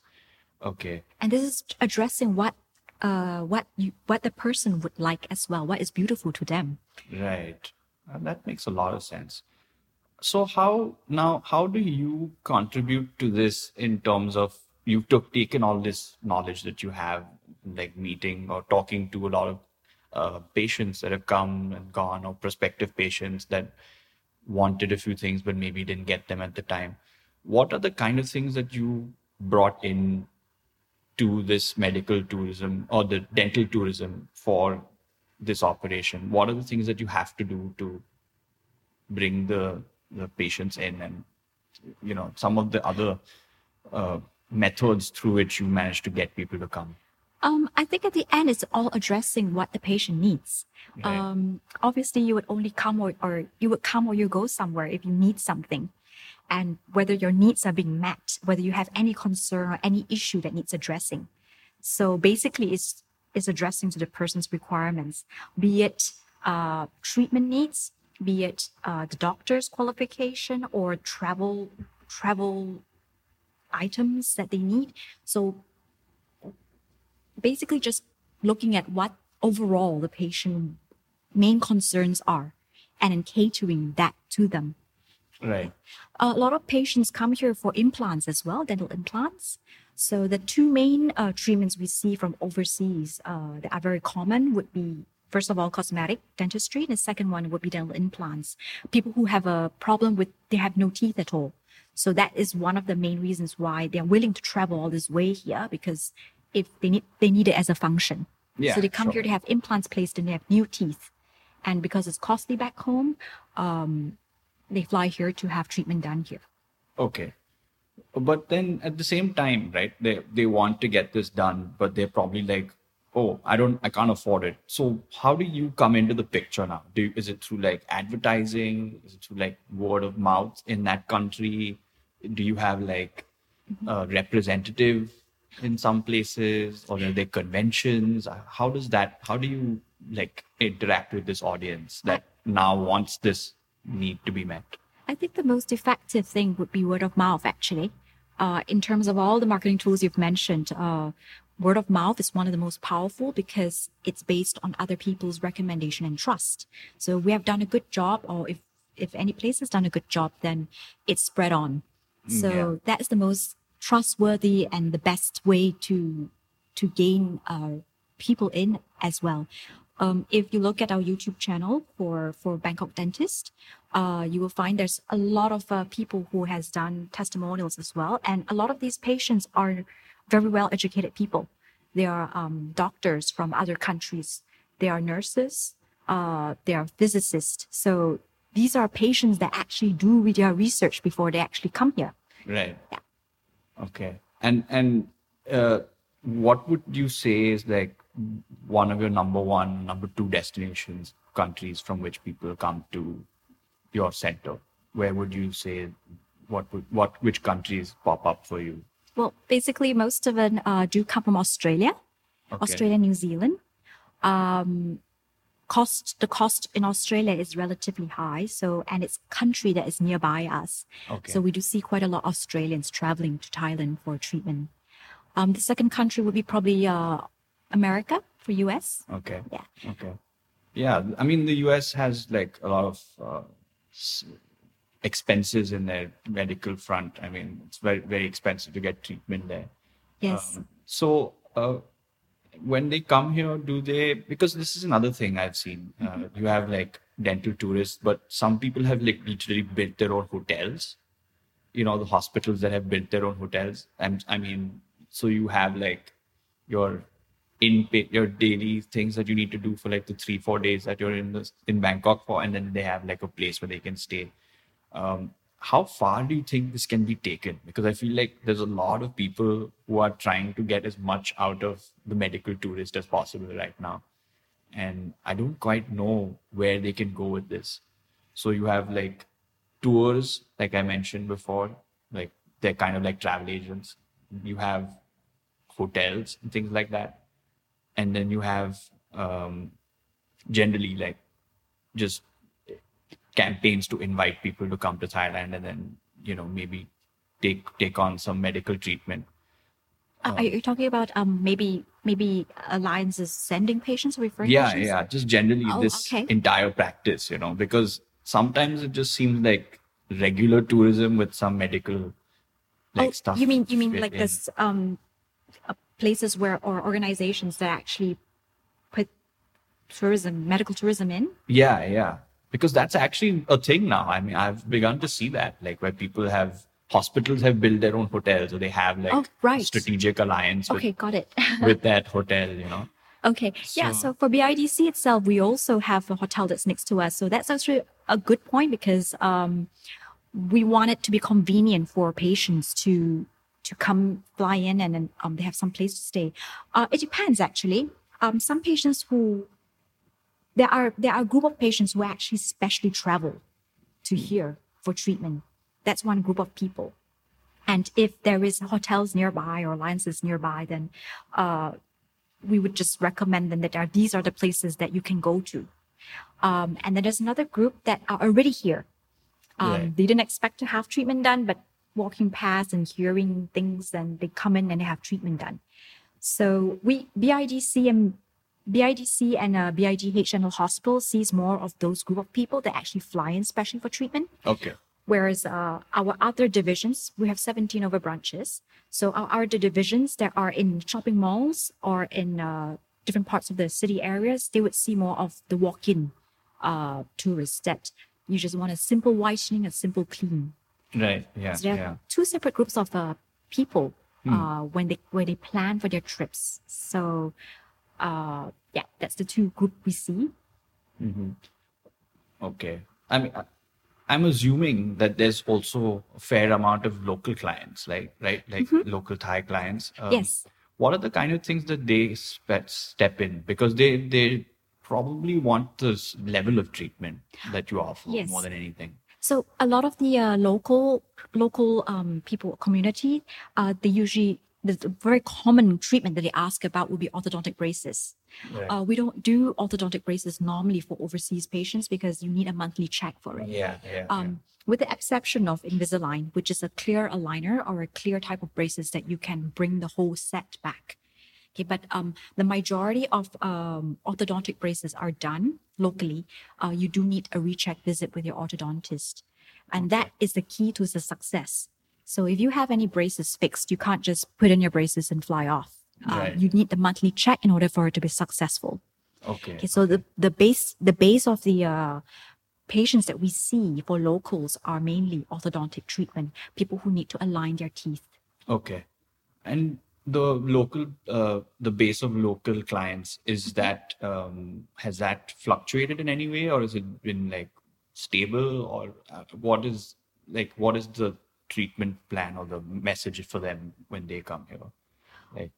Okay. and this is addressing what uh what you what the person would like as well. What is beautiful to them. Right. Uh, that makes a lot of sense. So how now how do you contribute to this in terms of you've took, taken all this knowledge that you have like meeting or talking to a lot of uh, patients that have come and gone or prospective patients that wanted a few things but maybe didn't get them at the time. What are the kind of things that you brought in to this medical tourism or the dental tourism for this operation? What are the things that you have to do to bring the the patients in, and you know some of the other uh, methods through which you manage to get people to come? Um, I think at the end, it's all addressing what the patient needs. Right. Um, obviously, you would only come or, or you would come or you go somewhere if you need something. And whether your needs are being met, whether you have any concern or any issue that needs addressing. So basically, it's, it's addressing to the person's requirements, be it uh, treatment needs, be it uh, the doctor's qualification or travel travel items that they need. So basically just looking at what overall the patient main concerns are and then catering that to them. Right. A lot of patients come here for implants as well, dental implants. So the two main uh, treatments we see from overseas uh, that are very common would be first of all cosmetic dentistry, and the second one would be dental implants. People who have a problem with they have no teeth at all. So that is one of the main reasons why they are willing to travel all this way here because if they need they need it as a function. Yeah, so they come sure. here to have implants placed and they have new teeth. And because it's costly back home, um, they fly here to have treatment done here. Okay. But then at the same time, right, they they want to get this done, but they're probably like, oh, I don't, I can't afford it. So how do you come into the picture now? Do you, is it through like advertising? Is it through like word of mouth in that country? Do you have like a representative in some places, or are there conventions? How does that? How do you like interact with this audience that now wants this need to be met? I think the most effective thing would be word of mouth, actually. Uh, in terms of all the marketing tools you've mentioned, uh, word of mouth is one of the most powerful because it's based on other people's recommendation and trust. So we have done a good job, or if if any place has done a good job, then it's spread on. So Yeah. that is the most trustworthy and the best way to to gain uh, people in as well. Um, if you look at our YouTube channel for for Bangkok Dentist, uh, you will find there's a lot of uh, people who has done testimonials as well, and a lot of these patients are very well educated people. They are um, doctors from other countries. They are nurses. Uh, they are physicists. So these are patients that actually do their research before they actually come here. Right. Yeah. Okay. And and uh, what would you say is like one of your number one, number two destinations, countries from which people come to your center? Where would you say what would what which countries pop up for you? Well, basically, most of them uh, do come from Australia, Okay. Australia, New Zealand. Um, cost the cost in Australia is relatively high, so and it's country that is nearby us. Okay. So we do see quite a lot of Australians traveling to Thailand for treatment. Um, the second country would be probably uh, America for US. Okay. Yeah. Okay. Yeah, I mean the U.S. has like a lot of uh, expenses in their medical front. I mean it's very very expensive to get treatment there. Yes. Um, so uh, when they come here, do they? Because this is another thing I've seen. Uh, you have like dental tourists, but some people have like literally built their own hotels. You know, the hospitals that have built their own hotels. And I mean, so you have like your in your daily things that you need to do for like the three four days that you're in this in Bangkok for, and then they have like a place where they can stay. Um, how far do you think this can be taken? Because I feel like there's a lot of people who are trying to get as much out of the medical tourist as possible right now. And I don't quite know where they can go with this. So you have like tours, like I mentioned before, like they're kind of like travel agents. You have hotels and things like that. And then you have um, generally like just campaigns to invite people to come to Thailand and then you know maybe take take on some medical treatment. Uh, are you talking about um, maybe maybe alliances sending patients referring Yeah, patients? yeah, just generally Oh, this okay. entire practice, you know, because sometimes it just seems like regular tourism with some medical like oh, stuff. You mean you mean like in. this um, uh, places where or organizations that actually put tourism, medical tourism in? Yeah, yeah. Because that's actually a thing now. I mean, I've begun to see that, like where people have hospitals have built their own hotels, or they have like Oh, right. strategic alliance Okay, with, got it. with that hotel. You know. Okay. yeah. So- So for BIDC itself, we also have a hotel that's next to us. So that's actually a good point because um, we want it to be convenient for patients to to come fly in and then um, they have some place to stay. Uh, it depends actually. Um, some patients who there are there are a group of patients who actually specially travel to here for treatment. That's one group of people. And if there is hotels nearby or alliances nearby, then uh, we would just recommend them that are, these are the places that you can go to. Um, and then there's another group that are already here. Um, Right. They didn't expect to have treatment done, but walking past and hearing things, and they come in and they have treatment done. So we BIDC and BIDC and uh, BIDH General Hospital sees more of those group of people that actually fly in specially for treatment. Okay. Whereas uh, our other divisions, we have 17 over branches. So our other divisions that are in shopping malls or in uh, different parts of the city areas, they would see more of the walk-in uh, tourists that you just want a simple whitening, a simple clean. Right. Yeah. So there are Yeah. two separate groups of uh, people uh, when they when they plan for their trips. So uh, yeah, that's the two group we see. Okay. I mean, I'm assuming that there's also a fair amount of local clients, like right, like local Thai clients. Um, Mm-hmm. Yes. what are the kind of things that they step in because they they probably want this level of treatment that you offer Yes. more than anything. So a lot of the uh, local local um, people community, uh, they usually the, the very common treatment that they ask about would be orthodontic braces. Right. Uh, we don't do orthodontic braces normally for overseas patients because you need a monthly check for it. Yeah, yeah. Um, with the exception of Invisalign, which is a clear aligner or a clear type of braces that you can bring the whole set back. Okay, but um, the majority of um, orthodontic braces are done locally. Uh, you do need a recheck visit with your orthodontist, and that is the key to the success. So if you have any braces fixed, you can't just put in your braces and fly off. Uh, Right. You need the monthly check in order for it to be successful. okay. Okay, so the, the base the base of the uh, patients that we see for locals are mainly orthodontic treatment, people who need to align their teeth. Okay. And the local, uh, the base of local clients, is that, um, has that fluctuated in any way or has it been like stable or uh, what is, like, what is the treatment plan or the message for them when they come here? Like,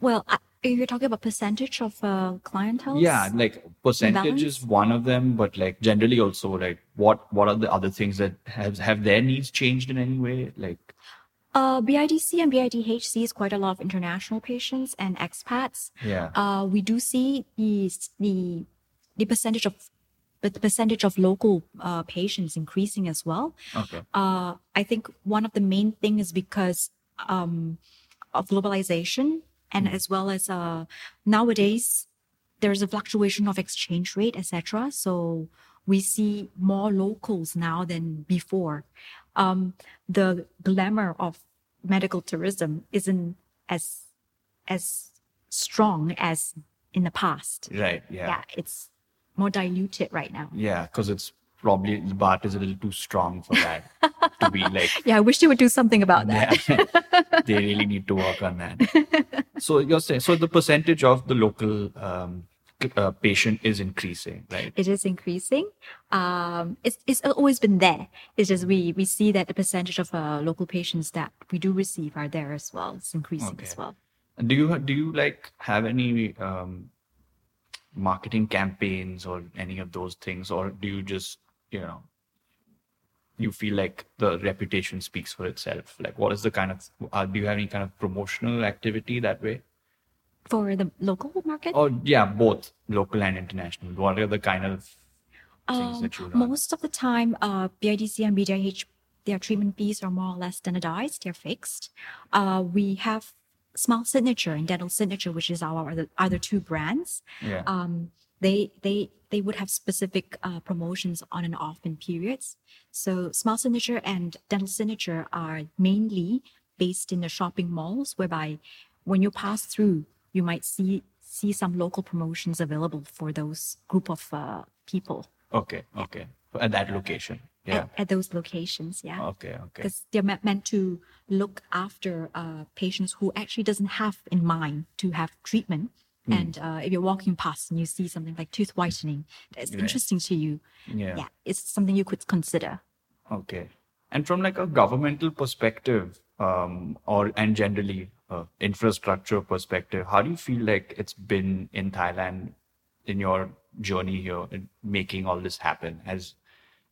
Well- you're talking about percentage of uh, clientele, yeah, like percentage is one of them, but like generally also like what, what are the other things that have, have their needs changed in any way? Like, uh, BIDC and BIDH sees quite a lot of international patients and expats. yeah. Uh, we do see the the the percentage of the percentage of local uh, patients increasing as well. Okay. uh, I think one of the main thing is because um, of globalization and as well as uh, nowadays there's a fluctuation of exchange rate, etc. So we see more locals now than before. Um, the glamour of medical tourism isn't as as strong as in the past. Right. Yeah. yeah it's more diluted right now. Yeah, because it's probably the baht is a little too strong for that to be like. Yeah, I wish they would do something about that. Yeah, they really need to work on that. So you're saying so the percentage of the local um, uh, patient is increasing, right? it is increasing. Um, it's, it's always been there. It's just we, we see that the percentage of uh, local patients that we do receive are there as well. It's increasing as well. And do you do you like have any um, marketing campaigns or any of those things, or do you just you know you feel like the reputation speaks for itself? Like, what is the kind of uh, do you have any kind of promotional activity that way? For the local market, Oh yeah, both local and international. What are the kind of things um, that you run? most of the time, uh, BIDC and BDIH, their treatment fees are more or less standardized. They're fixed. Uh, we have Smile Signature and Dental Signature, which is our other, other two brands. yeah. um, they they they would have specific uh, promotions on and off in periods. So Smile Signature and Dental Signature are mainly based in the shopping malls, whereby when you pass through, you might see see some local promotions available for those group of uh, people okay. Okay. At that location. Yeah. at, at those locations. Yeah. Okay. Okay. Because they're me- meant to look after uh, patients who actually doesn't have in mind to have treatment. Hmm. And uh, if you're walking past and you see something like tooth whitening that's interesting to you, Yeah. yeah, it's something you could consider. Okay. And from like a governmental perspective, um, or and generally uh, infrastructure perspective, how do you feel like it's been in Thailand in your journey here in making all this happen? Has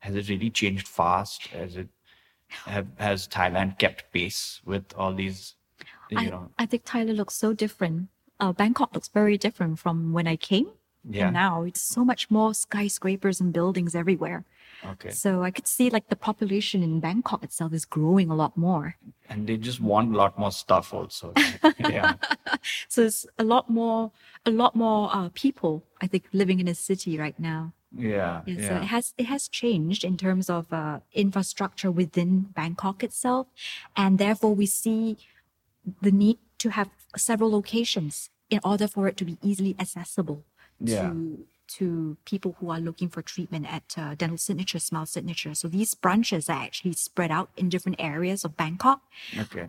has it really changed fast? Has it have, has Thailand kept pace with all these? You I, know, I think Thailand looks so different. Uh, Bangkok looks very different from when I came. Yeah. And now it's so much more skyscrapers and buildings everywhere. okay. So I could see like the population in Bangkok itself is growing a lot more. And they just want a lot more stuff also. yeah. So it's a lot more, a lot more uh, people, I think, living in a city right now. Yeah. Yeah, so it has it has changed in terms of uh, infrastructure within Bangkok itself, and therefore we see the need to have several locations in order for it to be easily accessible Yeah. to to people who are looking for treatment at uh, Dental Signature, Smile Signature. So these branches are actually spread out in different areas of Bangkok Okay.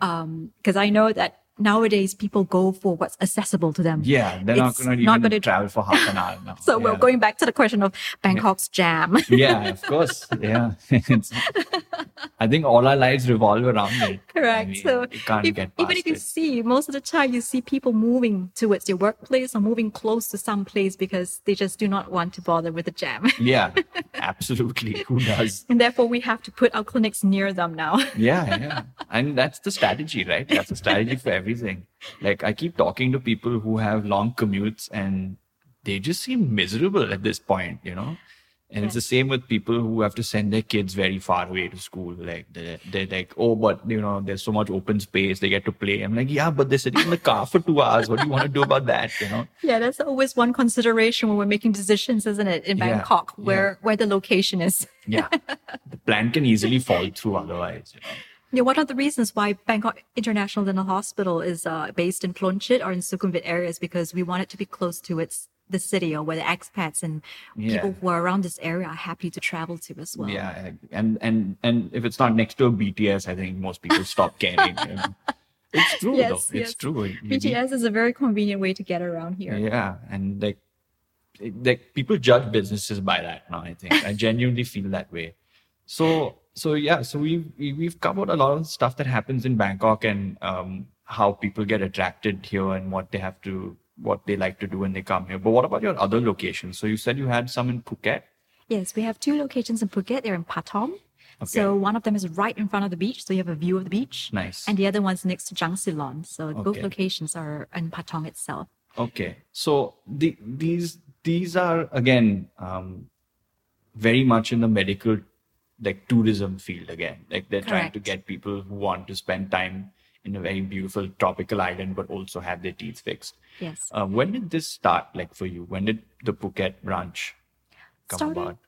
because I know that nowadays people go for what's accessible to them. Yeah, they're not going to even travel for half an hour now. So we're going back to the question of Bangkok's jam. yeah, of course. Yeah. It's- I think all our lives revolve around it. I Correct. mean, so you can't if- even if you it. see most of the time you see people moving towards their workplace or moving close to some place because they just do not want to bother with the jam. Yeah, absolutely. Who does? and therefore we have to put our clinics near them now. Yeah, yeah. And that's the strategy, right? That's the strategy for everything. Like I keep talking to people who have long commutes and they just seem miserable at this point, you know? And it's the same with people who have to send their kids very far away to school. Like they're, they're like, oh, but you know, there's so much open space, they get to play. I'm like, yeah, but they're sitting in the car for two hours. What do you want to do about that? You know? yeah, that's always one consideration when we're making decisions, isn't it? In Bangkok, yeah. where where the location is. Yeah. the plan can easily fall through otherwise, you know. Yeah, one of the reasons why Bangkok International Dental Hospital is uh, based in Ploenchit or in Sukhumvit areas because we want it to be close to its the city or where the expats and Yeah. people who are around this area are happy to travel to as well. Yeah, and and and if it's not next to a BTS, I think most people stop caring. you know. It's true Yes, though. It's yes. true. You need- BTS is a very convenient way to get around here. Yeah, and like, like people judge businesses by that now. I think I genuinely feel that way. So so yeah, so we've we- we've covered a lot of stuff that happens in Bangkok and um, how people get attracted here and what they have to what they like to do when they come here. But what about your other locations? So you said you had some in Phuket. Yes, we have two locations in Phuket. They're in Patong. Okay. So one of them is right in front of the beach, so you have a view of the beach. Nice. And the other one's next to Jungceylon. So both locations are in Patong itself. Okay, so the these these are again um, very much in the medical like tourism field again. Like they're trying to get people who want to spend time in a very beautiful tropical island, but also have their teeth fixed. Yes. Uh, when did this start? Like for you, when did the Phuket branch come Started- about?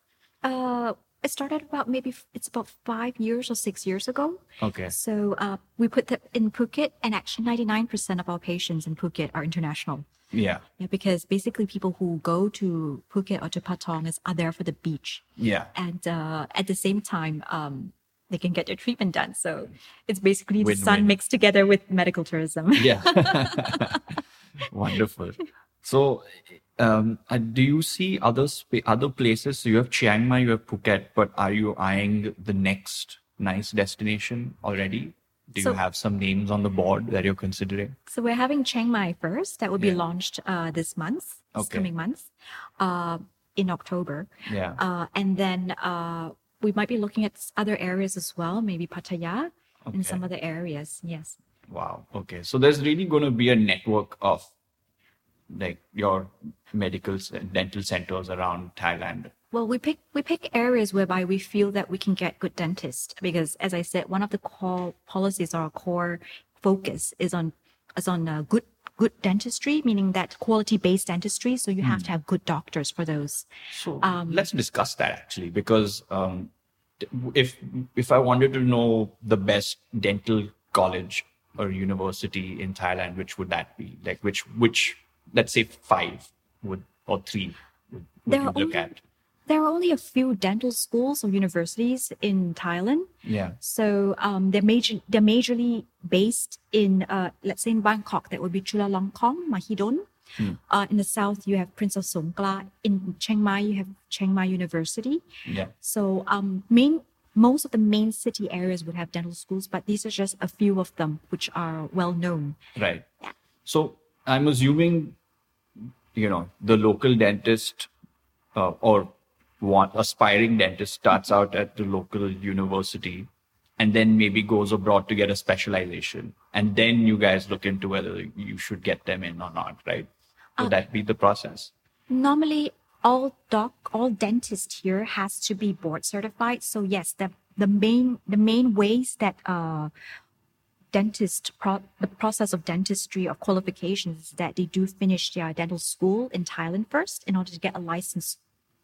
Uh, it started about maybe it's about five years or six years ago. Okay, So uh, we put that in Phuket, and actually 99% of our patients in Phuket are international. Yeah, Yeah, because basically people who go to Phuket or to Patong is, are there for the beach. yeah, And uh, at the same time, um, they can get their treatment done. So it's basically the Win-win. sun mixed together with medical tourism. yeah. Wonderful. So, um, uh, do you see other spa- other places? So you have Chiang Mai, you have Phuket, but are you eyeing the next nice destination already? Do So- you have some names on the board that you're considering? So we're having Chiang Mai first. That will be Yeah. launched uh, this month, this Okay. coming month, uh, in October. Yeah. Uh, and then uh, we might be looking at other areas as well, maybe Pattaya and some other areas. Yes. Wow. Okay. So there's really going to be a network of like your medical dental centers around Thailand. Well, we pick we pick areas whereby we feel that we can get good dentists because, as I said, one of the core policies or our core focus is on is on uh, good good dentistry, meaning that quality based dentistry. So you have to have good doctors for those. So Um, let's discuss that actually, because um, if if I wanted to know the best dental college or university in Thailand, which would that be? Like which which let's say five would or three would, would you look only- at? There are only a few dental schools or universities in Thailand. Yeah. So um, they're major they're majorly based in uh, let's say in Bangkok that would be Chulalongkorn, Mahidol. Uh, in the south you have Prince of Songkla. In Chiang Mai you have Chiang Mai University. Yeah. So um, main most of the main city areas would have dental schools, but these are just a few of them which are well known. Right. Yeah. So I'm assuming, you know, the local dentist uh, or one aspiring dentist starts out at the local university and then maybe goes abroad to get a specialization. And then you guys look into whether you should get them in or not, right? Would that be the process? Normally, all doc, all dentists here has to be board certified. So yes, the the main the main ways that uh, dentist pro- the process of dentistry of qualifications is that they do finish their dental school in Thailand first in order to get a license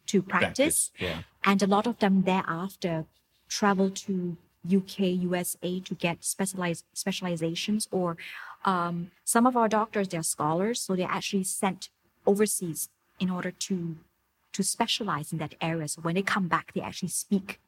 to practice. Yeah. and a lot of them thereafter travel to UK, USA to get specialized specializations, or um, some of our doctors they're scholars, so they're actually sent overseas in order to to specialize in that area. So when they come back, they actually speak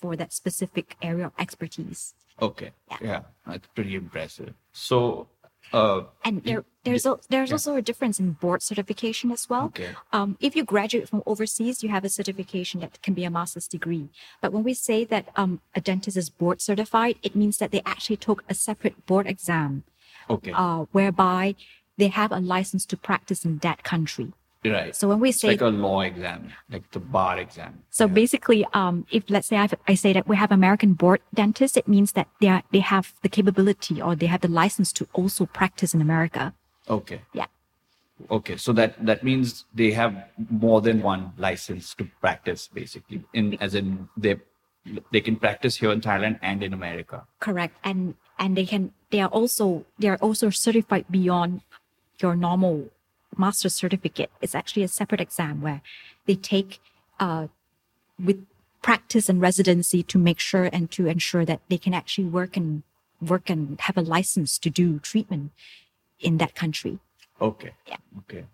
for that specific area of expertise. Okay. Yeah. Yeah. That's pretty impressive. So uh, And there, there's a, there's also a difference in board certification as well. Okay. Um, if you graduate from overseas, you have a certification that can be a master's degree. But when we say that um, a dentist is board certified, it means that they actually took a separate board exam, okay, uh, whereby they have a license to practice in that country. Right. So when we it's say like a law exam, like the bar exam. So basically, um, if let's say I've, I say that we have American board dentists, it means that they are, they have the capability or they have the license to also practice in America. Okay. Yeah. Okay, so that that means they have more than one license to practice, basically. In as in they they can practice here in Thailand and in America. Correct. And and they can they are also they are also certified beyond your normal master certificate. is actually a separate exam where they take uh, with practice and residency to make sure and to ensure that they can actually work and work and have a license to do treatment in that country. Okay. Yeah. Okay.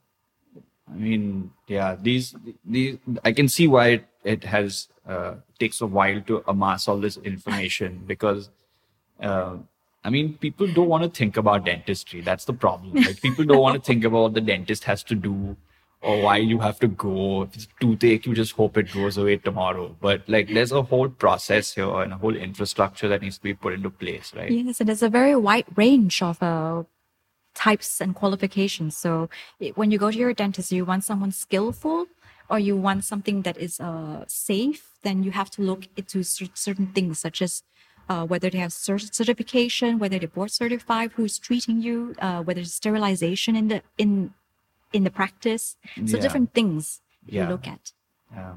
I mean, yeah, these these I can see why it, it has uh, takes a while to amass all this information because uh, I mean people don't want to think about dentistry. That's the problem. Like people don't want to think about what the dentist has to do or why you have to go. If it's toothache, you just hope it goes away tomorrow. But like there's a whole process here and a whole infrastructure that needs to be put into place, right? Yes, and there's a very wide range of uh, types and qualifications. So it- when you go to your dentist, you want someone skillful or you want something that is uh, safe, then you have to look into cer- certain things such as uh, whether they have cer- certification, whether they're board certified, who's treating you, uh, whether there's sterilization in the in in the practice. So Yeah. different things you look at. Yeah.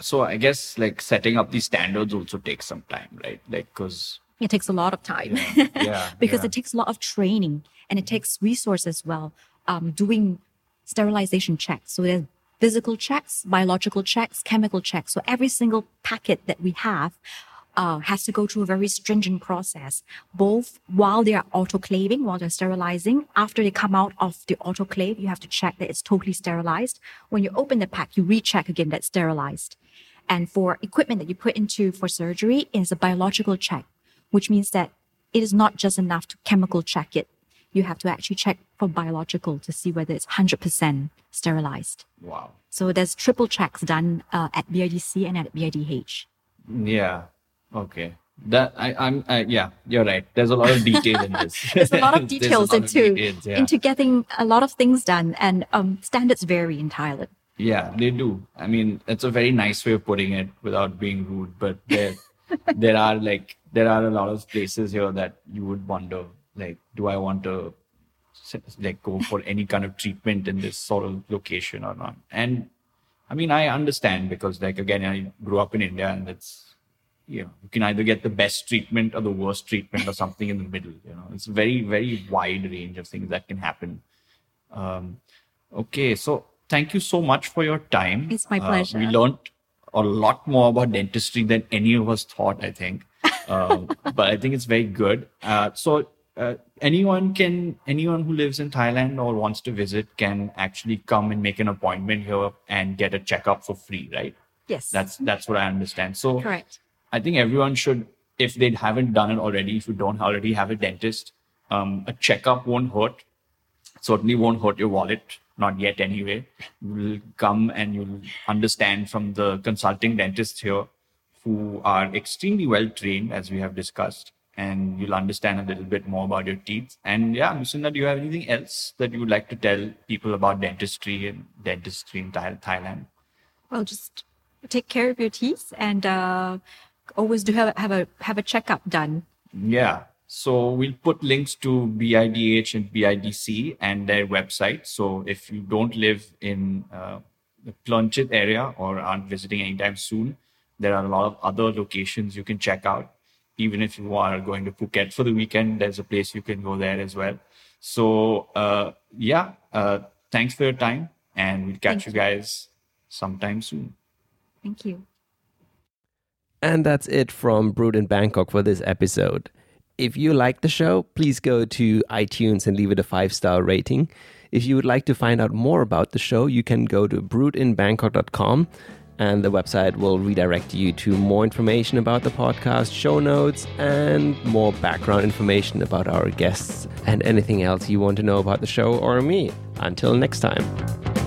So I guess like setting up these standards also takes some time, right? Like because It takes a lot of time. yeah, yeah, because yeah. it takes a lot of training and it takes resources as well. Um, doing sterilization checks. So there's physical checks, biological checks, chemical checks. So every single packet that we have uh, has to go through a very stringent process, both while they are autoclaving, while they're sterilizing. After they come out of the autoclave, you have to check that it's totally sterilized. When you open the pack, you recheck again that it's sterilized. And for equipment that you put into for surgery is a biological check, which means that it is not just enough to chemical check it. You have to actually check for biological to see whether it's 100% sterilized. wow. So there's triple checks done uh, at BIDC and at BIDH. Yeah. Okay. That I, I'm I, yeah, you're right. There's a lot of detail in this. There's a lot of details lot of into details, yeah. into getting a lot of things done, and um, standards vary in Thailand. Yeah, they do. I mean, it's a very nice way of putting it without being rude, but there, there are like there are a lot of places here that you would wonder, like, do I want to like go for any kind of treatment in this sort of location or not? And I mean, I understand because like again, I grew up in India, and it's you know you can either get the best treatment or the worst treatment or something in the middle. You know, it's a very very wide range of things that can happen. Um, okay, so thank you so much for your time. It's my Uh, pleasure. we learned a lot more about dentistry than any of us thought. I think, um, but I think it's very good. Uh, so. Uh, anyone can anyone who lives in Thailand or wants to visit can actually come and make an appointment here and get a checkup for free, right? Yes, That's that's what I understand. So correct. I think everyone should, if they haven't done it already, if you don't already have a dentist, um, a checkup won't hurt. Certainly won't hurt your wallet, not yet anyway. You'll come and you'll understand from the consulting dentists here who are extremely well trained, as we have discussed, and you'll understand a little bit more about your teeth. And yeah, Lucinda, do you have anything else that you would like to tell people about dentistry and dentistry in Thailand? Well, just take care of your teeth and uh, always do have, have a have a checkup done. Yeah. So we'll put links to BIDH and BIDC and their website. So if you don't live in uh, the Ploenchit area or aren't visiting anytime soon, there are a lot of other locations you can check out. Even if you are going to Phuket for the weekend, there's a place you can go there as well. So uh, yeah, uh, thanks for your time, and we'll catch Thank you guys sometime soon. Thank you. And that's it from Brood in Bangkok for this episode. If you like the show, please go to iTunes and leave it a five star rating. If you would like to find out more about the show, you can go to broodinbangkok.com and the website will redirect you to more information about the podcast, show notes, and more background information about our guests and anything else you want to know about the show or me. Until next time.